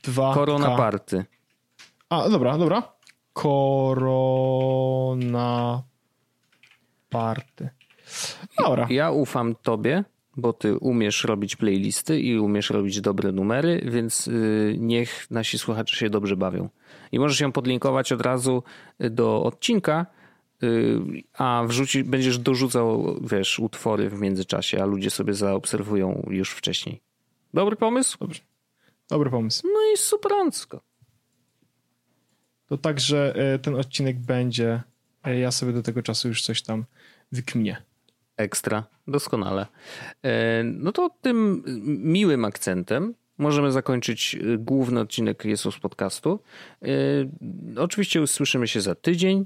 2 Korona Party. A, dobra, dobra. Korona Party. Dobra. Ja ufam tobie, bo ty umiesz robić playlisty i umiesz robić dobre numery, więc y, niech nasi słuchacze się dobrze bawią. I możesz ją podlinkować od razu do odcinka, y, a wrzuci, będziesz dorzucał, wiesz, utwory w międzyczasie, a ludzie sobie zaobserwują już wcześniej. Dobry pomysł? Dobrze. Dobry pomysł. No i superancko. To także e, ten odcinek będzie, e, ja sobie do tego czasu już coś tam wykminię. Ekstra, doskonale. E, no to tym miłym akcentem możemy zakończyć główny odcinek Jesus Podcastu. Oczywiście usłyszymy się za tydzień.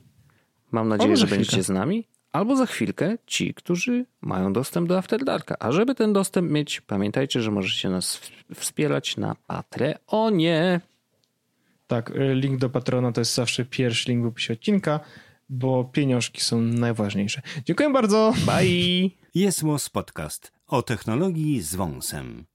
Mam nadzieję, że będziecie z nami. Albo za chwilkę ci, którzy mają dostęp do After Darka. A żeby ten dostęp mieć, pamiętajcie, że możecie nas wspierać na Patreonie. Tak, y, link do Patrona to jest zawsze pierwszy link w opisie odcinka, bo pieniążki są najważniejsze. Dziękuję bardzo. Bye. Jest Podcast o technologii z wąsem.